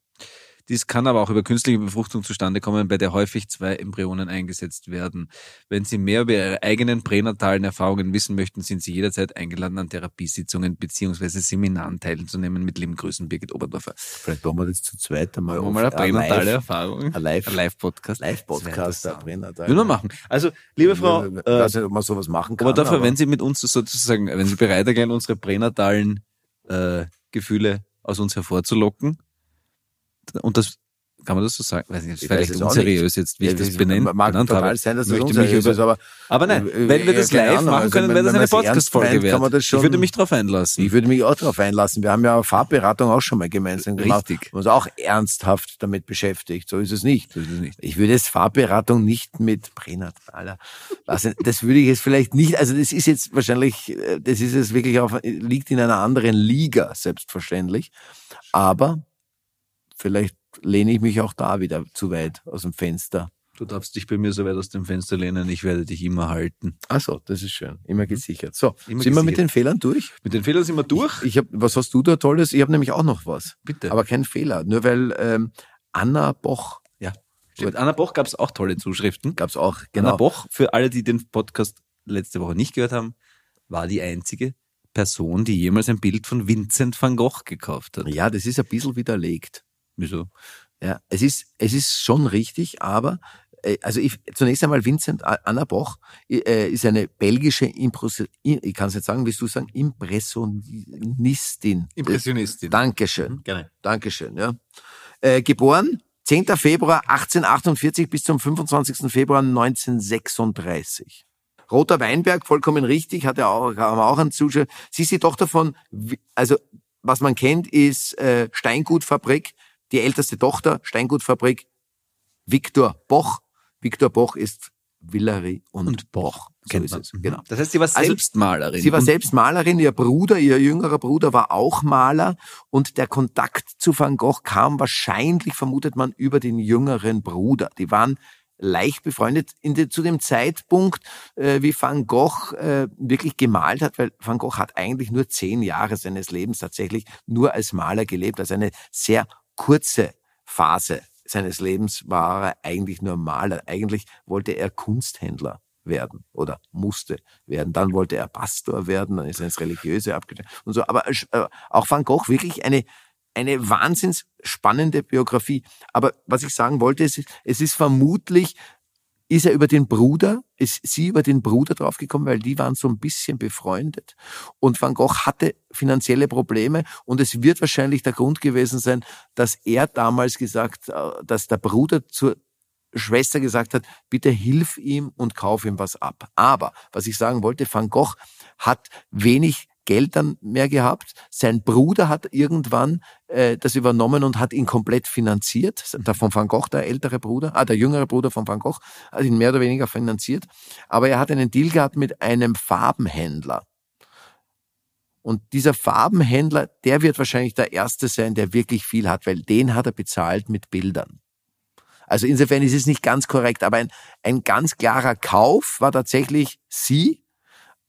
Dies kann aber auch über künstliche Befruchtung zustande kommen, bei der häufig zwei Embryonen eingesetzt werden. Wenn Sie mehr über Ihre eigenen pränatalen Erfahrungen wissen möchten, sind Sie jederzeit eingeladen, an Therapiesitzungen bzw. Seminaren teilzunehmen. Mit lieben Grüßen, Birgit Oberdorfer. Vielleicht machen wir das zu zweit einmal. Machen wir mal eine pränatale Live- Erfahrung. Ein Live- Live-Podcast. Live-Podcast, der wär Pränatal. Würden wir machen. Also, liebe Frau, Ich äh, weiß nicht, ob man sowas machen kann. Oberdorfer, aber- wenn Sie mit uns sozusagen, wenn Sie bereit erklären, unsere pränatalen äh, Gefühle aus uns hervorzulocken, und das kann man das so sagen? Weiß nicht, vielleicht weiß unseriös jetzt, wie ich das das benennt, mag benannt total habe. sein, dass das Möchte mich über- ist, aber Aber nein, Äh, wenn wir das live Ahnung, machen also können, wenn- wäre das eine Podcast-Folge meint, kann man wert. das schon- Ich würde mich drauf einlassen. Ich würde mich auch darauf einlassen. Wir haben ja Farbberatung auch schon mal gemeinsam gemacht. Richtig. Wir haben uns auch ernsthaft damit beschäftigt. So ist es nicht. So ist es nicht. Ich würde jetzt Farbberatung nicht mit pränataler, was, das würde ich jetzt vielleicht nicht, also das ist jetzt wahrscheinlich, äh, das ist jetzt wirklich auf, liegt in einer anderen Liga, selbstverständlich. Aber vielleicht lehne ich mich auch da wieder zu weit aus dem Fenster. Du darfst dich bei mir so weit aus dem Fenster lehnen, ich werde dich immer halten. Ach so, das ist schön. Immer gesichert. So, Immer sind wir mit gesichert. den Fehlern durch? Mit den Fehlern sind wir durch. Ich habe, was hast du da Tolles? Ich habe nämlich auch noch was. Bitte. Aber kein Fehler. Nur weil ähm, Anna Boch ja. Stimmt, Anna Boch gab es auch tolle Zuschriften. gab's auch. Anna Genau. Boch, für alle, die den Podcast letzte Woche nicht gehört haben, war die einzige Person, die jemals ein Bild von Vincent van Gogh gekauft hat. Ja, das ist ein bisschen widerlegt. Wieso? Ja, es ist, es ist schon richtig, aber äh, also ich, zunächst einmal Vincent Anna Boch äh, ist eine belgische Impros ich kann es nicht sagen, willst du sagen, Impressionistin. Impressionistin. Dankeschön. Gerne. Dankeschön, ja. Äh, geboren 10. Februar 1848 bis zum 25. Februar 1936. Roter Weinberg, vollkommen richtig, hat er auch, haben auch einen Zuschauer. Sie ist die Tochter von, also was man kennt, ist äh, Steingutfabrik, die älteste Tochter, Steingutfabrik, Viktor Boch. Viktor Boch ist Villery und, Und Boch, So ist es, genau. Das heißt, sie war Also, selbst Malerin. Sie war selbst Malerin, ihr Bruder, ihr jüngerer Bruder war auch Maler und der Kontakt zu Van Gogh kam wahrscheinlich, vermutet man, über den jüngeren Bruder. Die waren leicht befreundet in de, zu dem Zeitpunkt, äh, wie Van Gogh äh, wirklich gemalt hat, weil Van Gogh hat eigentlich nur zehn Jahre seines Lebens tatsächlich nur als Maler gelebt, also eine sehr kurze Phase seines Lebens war er eigentlich nur Maler. Eigentlich wollte er Kunsthändler werden oder musste werden. Dann wollte er Pastor werden, dann ist er ins Religiöse abgedrückt und so. Aber äh, auch Van Gogh wirklich eine eine wahnsinns spannende Biografie. Aber was ich sagen wollte, ist, es ist vermutlich, ist er über den Bruder, ist sie über den Bruder draufgekommen, weil die waren so ein bisschen befreundet. Und Van Gogh hatte finanzielle Probleme und es wird wahrscheinlich der Grund gewesen sein, dass er damals gesagt, äh, dass der Bruder zur Schwester gesagt hat, bitte hilf ihm und kauf ihm was ab. Aber, was ich sagen wollte, Van Gogh hat wenig Geld dann mehr gehabt. Sein Bruder hat irgendwann äh, das übernommen und hat ihn komplett finanziert. Der von Van Gogh, der ältere Bruder, ah, der jüngere Bruder von Van Gogh, hat ihn mehr oder weniger finanziert. Aber er hat einen Deal gehabt mit einem Farbenhändler. Und dieser Farbenhändler, der wird wahrscheinlich der Erste sein, der wirklich viel hat, weil den hat er bezahlt mit Bildern. Also insofern ist es nicht ganz korrekt, aber ein, ein ganz klarer Kauf war tatsächlich sie.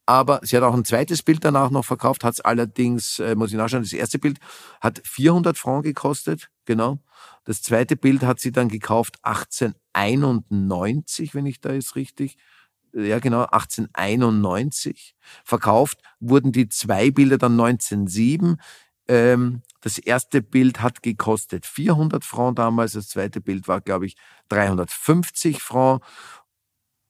Aber sie hat auch ein zweites Bild danach noch verkauft, hat es allerdings, äh, muss ich nachschauen, das erste Bild hat 400 Franc gekostet, genau. Das zweite Bild hat sie dann gekauft 1891, wenn ich da jetzt richtig, ja genau, 1891. Verkauft wurden die zwei Bilder dann 1907. Ähm, das erste Bild hat gekostet 400 Franc damals, das zweite Bild war, glaube ich, 350 Franc.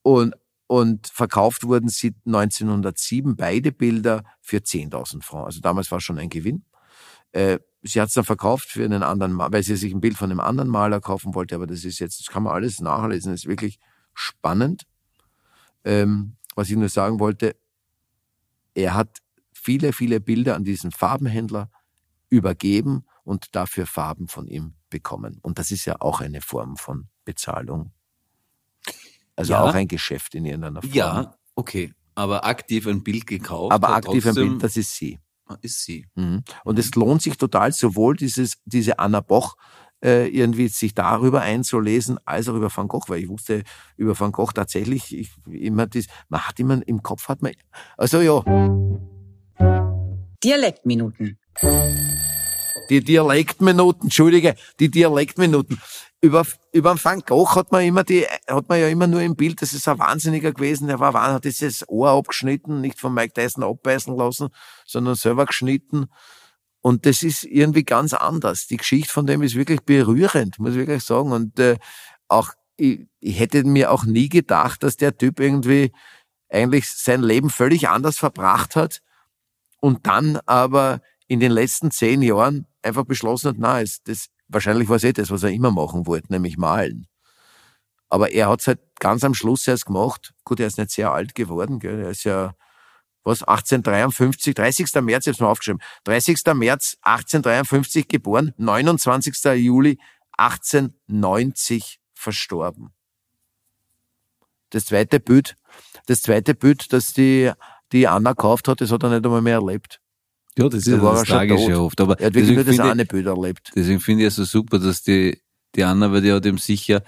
Und, und verkauft wurden sie 1907 beide Bilder für 10.000 Franc. Also damals war schon ein Gewinn. Äh, sie hat es dann verkauft für einen anderen, Ma- weil sie sich ein Bild von einem anderen Maler kaufen wollte, aber das ist jetzt, das kann man alles nachlesen, das ist wirklich spannend. Ähm, was ich nur sagen wollte, er hat viele, viele Bilder an diesen Farbenhändler übergeben und dafür Farben von ihm bekommen. Und das ist ja auch eine Form von Bezahlung. Also Ja. auch ein Geschäft in irgendeiner Form. Ja, okay. Aber aktiv ein Bild gekauft. Aber aktiv ein Bild, das ist sie. ist sie. Mhm. Und es lohnt sich total, sowohl dieses, diese Anna Boch äh, irgendwie sich darüber einzulesen, als auch über Van Gogh, weil ich wusste über Van Gogh tatsächlich, ich, immer das, man hat immer im Kopf hat man, also ja, Dialektminuten. die Dialektminuten, Entschuldige, die Dialektminuten. Über, über den Van Gogh hat man immer die, hat man ja immer nur im Bild, das ist ein Wahnsinniger gewesen, der war, wahn- hat dieses Ohr abgeschnitten, nicht von Mike Tyson abbeißen lassen, sondern selber geschnitten. Und das ist irgendwie ganz anders. Die Geschichte von dem ist wirklich berührend, muss ich wirklich sagen. Und äh, auch, ich, ich hätte mir auch nie gedacht, dass der Typ irgendwie eigentlich sein Leben völlig anders verbracht hat und dann aber in den letzten zehn Jahren einfach beschlossen hat, na, das, wahrscheinlich war es eh das, was er immer machen wollte, nämlich malen. Aber er hat es halt ganz am Schluss erst gemacht. Gut, er ist nicht sehr alt geworden, gell? er ist ja, was, 1853, 30. März, ich hab's mal aufgeschrieben, 30. März 1853 geboren, 29. Juli 1890 verstorben. Das zweite Bild, das zweite Bild, das die, die Anna gekauft hat, das hat er nicht einmal mehr erlebt. Ja, das Da ist war das schon Tragische tot. oft. Aber Er hat wirklich nur das eine Bild erlebt. deswegen finde ich es so super, dass die, die Anna, weil die hat ihm sicher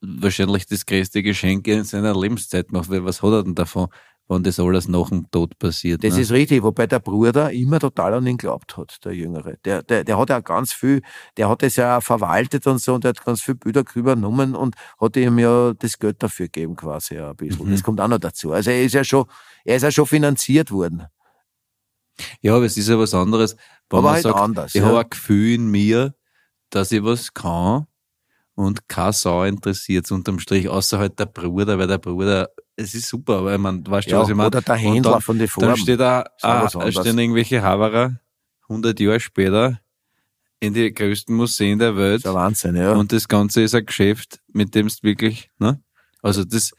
wahrscheinlich das größte Geschenk in seiner Lebenszeit gemacht, weil was hat er denn davon, wenn das alles nach dem Tod passiert? Das ne? ist richtig, wobei der Bruder immer total an ihn glaubt hat, der Jüngere. Der, der, der hat ja ganz viel, der hat es ja verwaltet und so und der hat ganz viel Bilder übernommen und hat ihm ja das Geld dafür gegeben quasi ein bisschen. Mhm. Das kommt auch noch dazu. Also er ist ja schon, er ist ja schon finanziert worden. Ja, aber es ist ja was anderes. Wenn Aber man halt sagt, anders, Ich ja. habe ein Gefühl in mir, dass ich was kann und keine Sau interessiert unterm Strich, außer halt der Bruder, weil der Bruder, es ist super, aber man, weißt du, Ja, was ich meine? oder der Händler dann, von den Dann Farben. steht da, Ist ah, stehen irgendwelche Haverer 100 Jahre später in die größten Museen der Welt Das ist ein Wahnsinn, ja. und das Ganze ist ein Geschäft, mit dem du wirklich, ne? Also das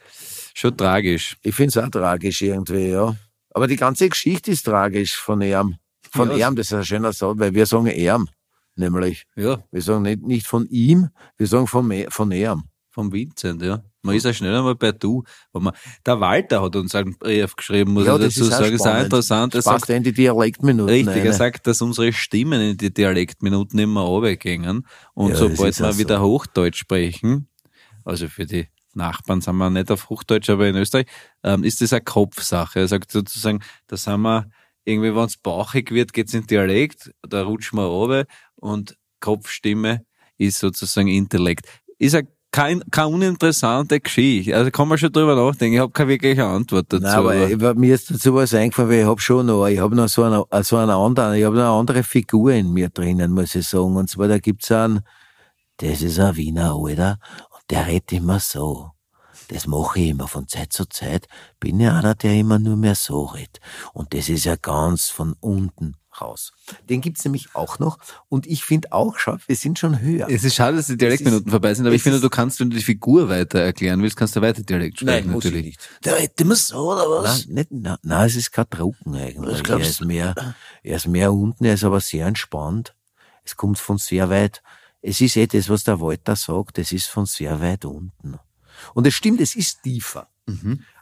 schon tragisch. Ich finde es auch tragisch irgendwie, ja. Aber die ganze Geschichte ist tragisch von ihm. Von Ja. ihm, das ist ein schöner Satz, weil wir sagen ihm, nämlich. Ja, Wir sagen nicht, nicht von ihm, wir sagen von, von ihm. vom Vincent, ja. Man ist ja schnell einmal bei du. Man, der Walter hat uns einen Brief geschrieben, muss ich dazu sagen. Ist auch interessant. Er Das sagt, in die Dialektminuten. Richtig, er rein. sagt, dass unsere Stimmen in die Dialektminuten immer runtergehen. Und Ja, das sobald wir wieder Hochdeutsch sprechen, also für die Nachbarn sind wir nicht auf Hochdeutsch, aber in Österreich, ähm, ist das eine Kopfsache. Er sagt sozusagen, da sind wir irgendwie, wenn es bauchig wird, geht's in Dialekt, da rutschen wir runter und Kopfstimme ist sozusagen Intellekt. Ist ja kein, keine uninteressante Geschichte. Also kann man schon drüber nachdenken. Ich habe keine wirkliche Antwort dazu. Nein, aber aber- mir ist dazu was eingefallen, weil ich habe schon noch, ich habe noch so eine, so eine andere, ich habe noch eine andere Figur in mir drinnen, muss ich sagen. Und zwar, da gibt's einen, das ist ein Wiener Alter, der redet immer so. Das mache ich immer von Zeit zu Zeit, bin ich einer, der immer nur mehr so redet. Und das ist ja ganz von unten raus. Den gibt's nämlich auch noch, und ich finde auch, schau, wir sind schon höher. Es ist schade, dass die Dialektminuten vorbei sind, aber ich finde, du kannst, wenn du die Figur weiter erklären willst, kannst du weiter Dialekt sprechen, muss ich natürlich. nicht. Der redet immer so, oder Nein, nicht, nein, nein, es ist kein Drucken eigentlich. Er ist mehr, er ist mehr unten, er ist aber sehr entspannt. Es kommt von sehr weit. Es ist eh das, was der Walter sagt, es ist von sehr weit unten. Und es stimmt, es ist tiefer.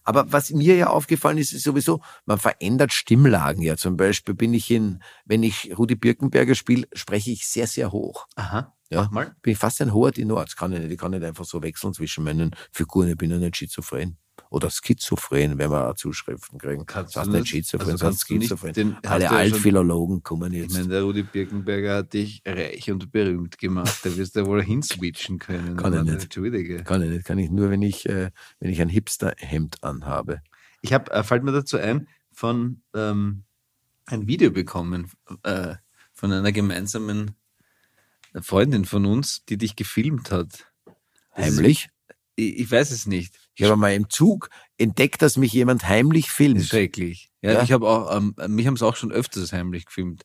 Aber was mir ja aufgefallen ist, ist sowieso, man verändert Stimmlagen ja. Zum Beispiel bin ich in, wenn ich Rudi Birkenberger spiele, spreche ich sehr, sehr hoch. Aha. Ja, mal. bin ich fast ein hoher Tenor. Das kann ich nicht. Ich kann nicht einfach so wechseln zwischen meinen Figuren. Ich bin ja nicht schizophren. Oder schizophren, wenn wir auch Zuschriften kriegen. Kannst das heißt du nicht schizophren, also sondern schizophren. den- Alle ja Altphilologen kommen Ich jetzt. meine, der Rudi Birkenberger hat dich reich und berühmt gemacht. Da wirst du wohl hinswitchen können. Kann ich nicht. Entschuldige. kann ich nicht. Kann ich nur, wenn ich, äh, wenn ich ein Hipster-Hemd anhabe. Ich habe, äh, fällt mir dazu ein, von ähm, ein Video bekommen äh, von einer gemeinsamen Freundin von uns, die dich gefilmt hat. Das ist- Heimlich? Ich, ich weiß es nicht. Ich habe mal im Zug entdeckt, dass mich jemand heimlich Das ist filmt. schrecklich. Ja, Ja. ich habe auch, ähm, mich haben es auch schon öfters heimlich gefilmt.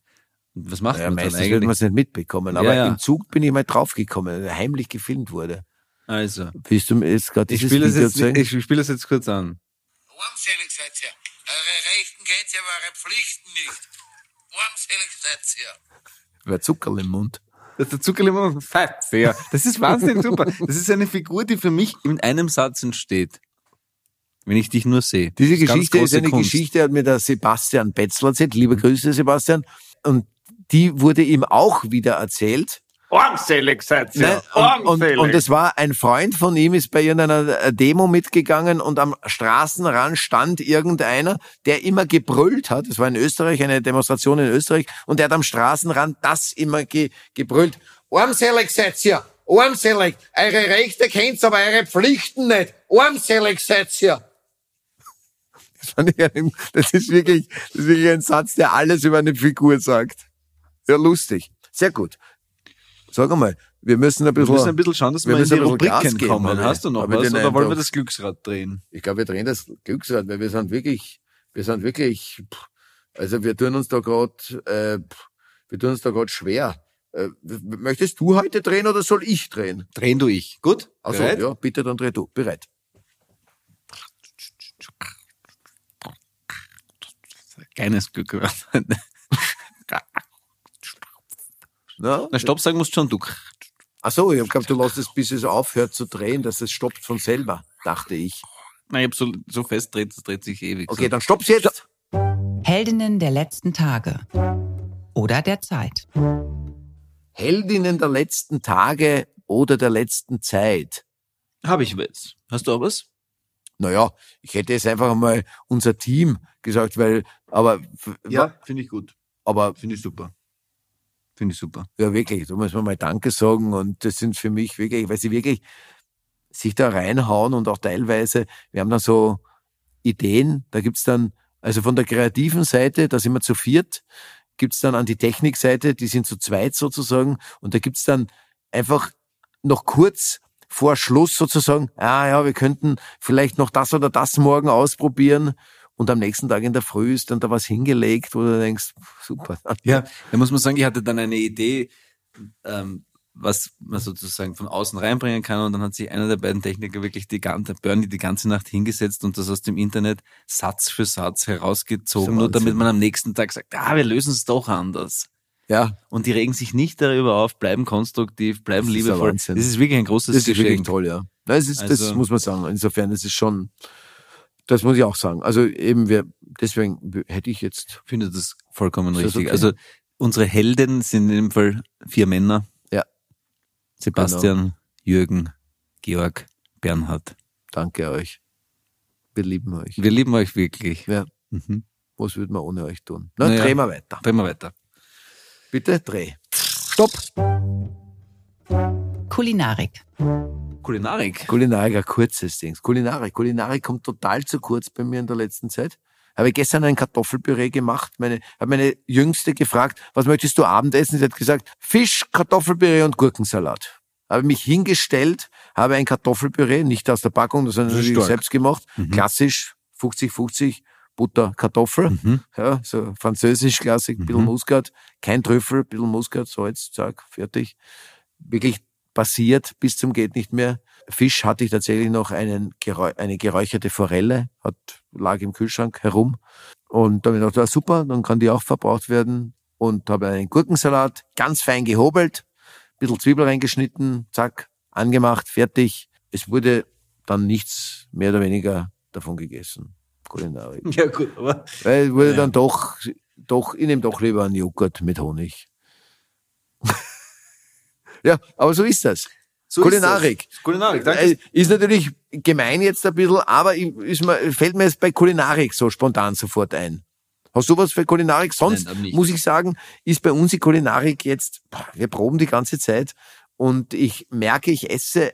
Was macht Ja, man dann meistens man eigentlich? es nicht mitbekommen. Aber ja. im Zug bin ich mal draufgekommen, heimlich gefilmt wurde. Also, Willst du mir jetzt gerade ich dieses spiele es Video jetzt, zeigen? ich spiele das jetzt kurz an. Armselig seid ihr. Eure Rechten kennt ihr, aber eure Pflichten nicht. Armselig seid ihr. Wer Zuckerl im Mund. Das ist der Zuckerlimon fett. Ja. Das ist wahnsinnig super. Das ist eine Figur, die für mich in einem Satz entsteht. Wenn ich dich nur sehe. Diese ganz Geschichte ist eine Kunst. Geschichte, hat mir der Sebastian Betzler erzählt. Liebe Grüße, Sebastian. Und die wurde ihm auch wieder erzählt. Armselig seid Nein, und, und, und es war ein Freund von ihm, ist bei irgendeiner äh, Demo mitgegangen und am Straßenrand stand irgendeiner, der immer gebrüllt hat. Es war in Österreich, eine Demonstration in Österreich, und der hat am Straßenrand das immer ge, gebrüllt. Armselig seid ihr! Armselig! Eure Rechte kennt's, aber eure Pflichten nicht! Armselig seid ihr! Das, fand ich ein, das, ist wirklich, das ist wirklich ein Satz, der alles über eine Figur sagt. Ja, lustig. Sehr gut. Sag einmal, wir müssen ein Wir bisschen... müssen ein bisschen schauen, dass wir wir in die Rubriken geben, kommen. aber- Hast du noch was? Oder wollen wir das Glücksrad drehen? Ich glaube, wir drehen das Glücksrad, weil wir sind wirklich, wir sind wirklich, also wir tun uns da gerade, äh, wir tun uns da gerade schwer. Äh, möchtest du heute drehen oder soll ich drehen? Drehen du ich. Gut? Also Bereit? ja, bitte dann dreh du. Bereit. Kleines Glücksrad. Na? Na, Stopp sagen musst schon du. Ach so, ich habe gehabt, du lässt es, bis es aufhört zu drehen, dass es stoppt von selber, dachte ich. Nein, ich hab so, so fest dreht, es dreht sich ewig. Okay, dann stopp's jetzt. Heldinnen der letzten Tage oder der Zeit. Heldinnen der letzten Tage oder der letzten Zeit. Habe ich was. Hast du auch was? Naja, ich hätte jetzt einfach mal unser Team gesagt, weil, aber, finde ich gut. aber Finde ich super. Finde ich super. Ja, wirklich, da muss man mal Danke sagen und das sind für mich wirklich, weil sie wirklich sich da reinhauen und auch teilweise, wir haben dann so Ideen, da gibt's dann, also von der kreativen Seite, da sind wir zu viert, gibt's dann an die Technikseite, die sind zu zweit sozusagen und da gibt's dann einfach noch kurz vor Schluss sozusagen, ah ja, wir könnten vielleicht noch das oder das morgen ausprobieren und am nächsten Tag in der Früh ist dann da was hingelegt, wo du denkst, super. Ja, da muss man sagen, ich hatte dann eine Idee, ähm, was man sozusagen von außen reinbringen kann. Und dann hat sich einer der beiden Techniker wirklich die ganze, Bernie die ganze Nacht hingesetzt und das aus dem Internet Satz für Satz herausgezogen, nur damit man am nächsten Tag sagt, ah, wir lösen es doch anders. Ja, Und die regen sich nicht darüber auf, bleiben konstruktiv, bleiben Das ist liebevoll. Wahnsinn. Das ist wirklich ein großes das ist wirklich Geschenk. toll, ja. Es ist, das Also- muss man sagen. Insofern, das ist schon, das muss ich auch sagen. Also eben, wir, deswegen hätte ich jetzt, Ich finde das vollkommen das richtig. okay? Also unsere Helden sind in dem Fall vier Männer. Ja. Sebastian, Jürgen, Georg, Bernhard. danke euch. Wir lieben euch. Wir lieben euch wirklich. Ja, Mhm. was würden wir ohne euch tun? Na, Naja. drehen wir weiter. Drehen wir weiter. Bitte, dreh. Stopp. Kulinarik. Kulinarik. Kulinarik, ein kurzes Ding. Kulinarik. Kulinarik kommt total zu kurz bei mir in der letzten Zeit. Habe ich gestern ein Kartoffelpüree gemacht. Meine, habe meine Jüngste gefragt, was möchtest du Abendessen? Sie hat gesagt, Fisch, Kartoffelpüree und Gurkensalat. Habe mich hingestellt, habe ein Kartoffelpüree, nicht aus der Packung, sondern natürlich selbst gemacht. Klassisch, 50-50, Butter, Kartoffel. Mhm. Ja, so französisch klassik, bisschen Muskat, kein Trüffel, bisschen Muskat, Salz, zack, fertig. Wirklich passiert bis zum geht nicht mehr. Fisch hatte ich tatsächlich noch einen, eine geräucherte Forelle, hat, lag im Kühlschrank herum. Und da habe ich gedacht, ja, super, dann kann die auch verbraucht werden. Und habe einen Gurkensalat ganz fein gehobelt, bisschen Zwiebel reingeschnitten, zack, angemacht, fertig. Es wurde dann nichts mehr oder weniger davon gegessen. Kulinarik. Ja gut, aber Weil es wurde Ja. dann doch, doch, ich nehme doch lieber einen Joghurt mit Honig. Ja, aber so ist das. so Kulinarik. Ist das. Kulinarik, danke. Äh, Ist natürlich gemein jetzt ein bisschen, aber ist mir, fällt mir jetzt bei Kulinarik so spontan sofort ein. Hast du was für Kulinarik? Sonst Nein, muss ich sagen, ist bei uns die Kulinarik jetzt, wir proben die ganze Zeit und ich merke, ich esse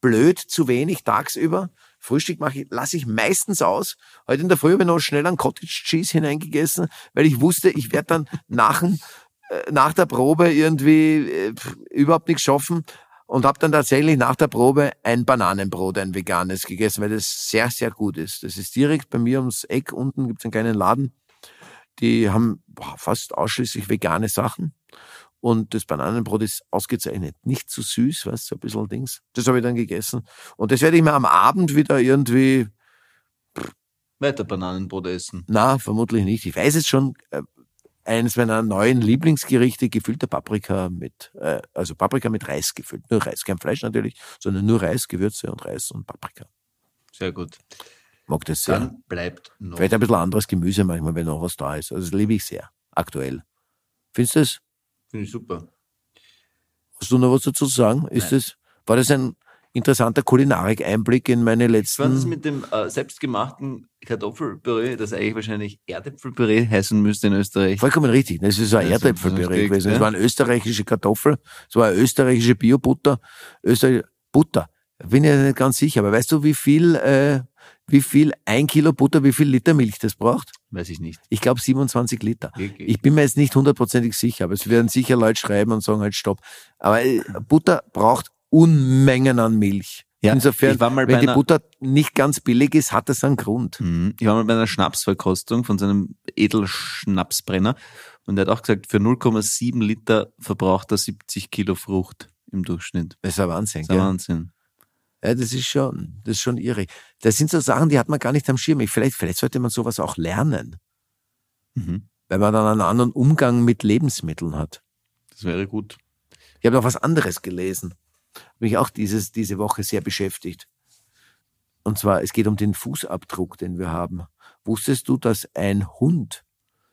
blöd zu wenig tagsüber. Frühstück mache ich, lasse ich meistens aus. Heute in der Früh habe ich noch schnell einen Cottage Cheese hineingegessen, weil ich wusste, ich werde dann nach, dem, nach der Probe irgendwie äh, pff, überhaupt nichts schaffen und habe dann tatsächlich nach der Probe ein Bananenbrot, ein veganes gegessen, weil das sehr, sehr gut ist. Das ist direkt bei mir ums Eck unten, gibt es einen kleinen Laden. Die haben boah, fast ausschließlich vegane Sachen. Und das Bananenbrot ist ausgezeichnet. Nicht zu süß, weißt du, so ein bisschen Dings. Das habe ich dann gegessen. Und das werde ich mir am Abend wieder irgendwie, Weiter Bananenbrot essen. na, vermutlich nicht. Ich weiß es schon, äh, eines meiner neuen Lieblingsgerichte, gefüllte Paprika mit, äh, also Paprika mit Reis gefüllt. Nur Reis, kein Fleisch natürlich, sondern nur Reis, Gewürze und Reis und Paprika. Sehr gut. Mag das sehr. Dann bleibt noch. Vielleicht ein bisschen anderes Gemüse manchmal, wenn noch was da ist. Also das liebe ich sehr. Aktuell. Findest du das? Finde ich super. Hast du noch was dazu zu sagen? Ist Nein. das, war das ein interessanter Kulinarik-Einblick in meine Was war das letzten, mit dem äh, selbstgemachten Kartoffelpüree, das eigentlich wahrscheinlich Erdäpfelpüree heißen müsste in Österreich? vollkommen richtig. Das ist ein Ja, so- Erdäpfelpüree so gewesen. ja. Es war eine österreichische Kartoffel, es war eine österreichische Biobutter, Österreich, Butter. Bin ja nicht ganz sicher, aber weißt du, wie viel, äh, wie viel ein Kilo Butter, wie viel Liter Milch das braucht? Weiß ich nicht. Ich glaube 27 Liter. Wirklich? Ich bin mir jetzt nicht hundertprozentig sicher, aber es werden sicher Leute schreiben und sagen halt Stopp. Aber äh, Butter braucht Unmengen an Milch. Ja, Insofern, wenn die Butter nicht ganz billig ist, hat das einen Grund. Mhm. Ich war mal bei einer Schnapsverkostung von seinem Edelschnapsbrenner und er hat auch gesagt, für 0,7 Liter verbraucht er 70 Kilo Frucht im Durchschnitt. Das ist ein Wahnsinn. Das ist ein? Wahnsinn. Ja, das ist schon, das ist schon irre. Das sind so Sachen, die hat man gar nicht am Schirm. Ich- Vielleicht, vielleicht sollte man sowas auch lernen, Mhm. weil man dann einen anderen Umgang mit Lebensmitteln hat. Das wäre gut. Ich habe noch was anderes gelesen. Mich auch dieses, diese Woche sehr beschäftigt. Und zwar, es geht um den Fußabdruck, den wir haben. Wusstest du, dass ein Hund,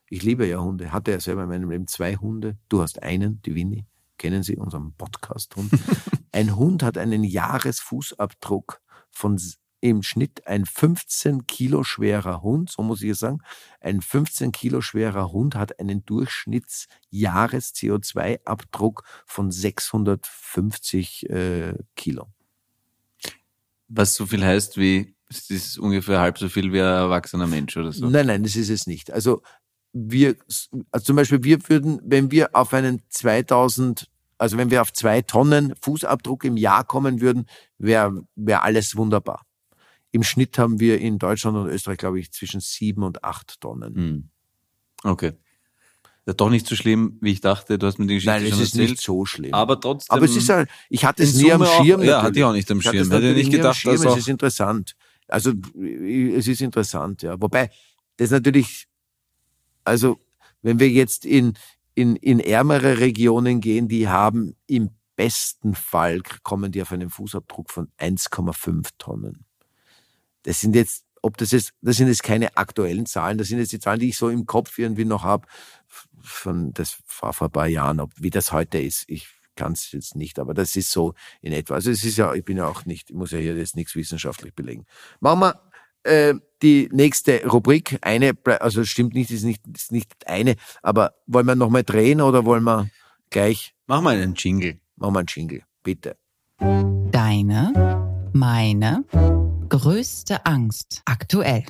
ich liebe ja Hunde, hatte ja selber in meinem Leben zwei Hunde, du hast einen, die Winnie, kennen Sie, unseren Podcast-Hund. ein Hund hat einen Jahresfußabdruck von im Schnitt ein 15 Kilo schwerer Hund, so muss ich es sagen, ein 15 Kilo schwerer Hund hat einen Durchschnittsjahres-CO2-Abdruck von 650 äh, Kilo. Was so viel heißt wie, es ist ungefähr halb so viel wie ein erwachsener Mensch oder so. Nein, nein, das ist es nicht. Also wir, also zum Beispiel wir würden, wenn wir auf einen 2000, also wenn wir auf zwei Tonnen Fußabdruck im Jahr kommen würden, wäre wär alles wunderbar. Im Schnitt haben wir in Deutschland und Österreich, glaube ich, zwischen sieben und acht Tonnen. Hm. Okay. Ja, doch nicht so schlimm, wie ich dachte. Du hast mir die Geschichte Nein, es ist erzählt. nicht so schlimm. Aber trotzdem. Aber es ist ja, ich hatte es nie am Summe auch- Schirm. ja, natürlich. hatte ich auch nicht am Ich hatte Schirm. es Hätte natürlich nicht am gedacht, dass auch- es ist interessant. Also es ist interessant, ja. Wobei das natürlich, also wenn wir jetzt in in in ärmere Regionen gehen, die haben im besten Fall kommen die auf einen Fußabdruck von 1,5 Tonnen. Das sind jetzt, ob das jetzt, das sind jetzt keine aktuellen Zahlen, das sind jetzt die Zahlen, die ich so im Kopf irgendwie noch habe von das war vor ein paar Jahren, ob wie das heute ist. Ich kann es jetzt nicht, aber das ist so in etwa. Also es ist ja, ich bin ja auch nicht, ich muss ja hier jetzt nichts wissenschaftlich belegen. Machen wir äh, die nächste Rubrik. Eine, also es stimmt nicht, ist nicht, ist nicht eine, aber wollen wir nochmal drehen oder wollen wir gleich, Mach mal einen Jingle. machen wir einen Jingle, bitte. Deine, meine größte Angst aktuell.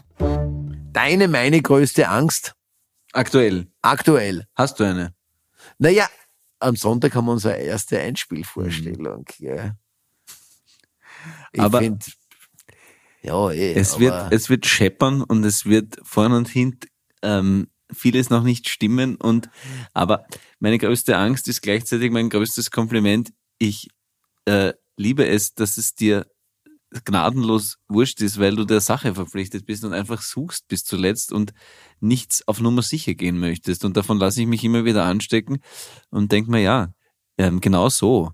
Deine, meine größte Angst Aktuell. aktuell. Hast du eine? Naja, am Sonntag haben wir unsere erste Einspielvorstellung. Ja. Ich Aber- find, ja, eh, Es aber, wird, es wird scheppern und es wird vorn und hint ähm, vieles noch nicht stimmen und aber meine größte Angst ist gleichzeitig mein größtes Kompliment. Ich äh, liebe es, dass es dir gnadenlos wurscht ist, weil du der Sache verpflichtet bist und einfach suchst bis zuletzt und nichts auf Nummer sicher gehen möchtest. Und davon lasse ich mich immer wieder anstecken und denk mir, ja, ähm, genau so.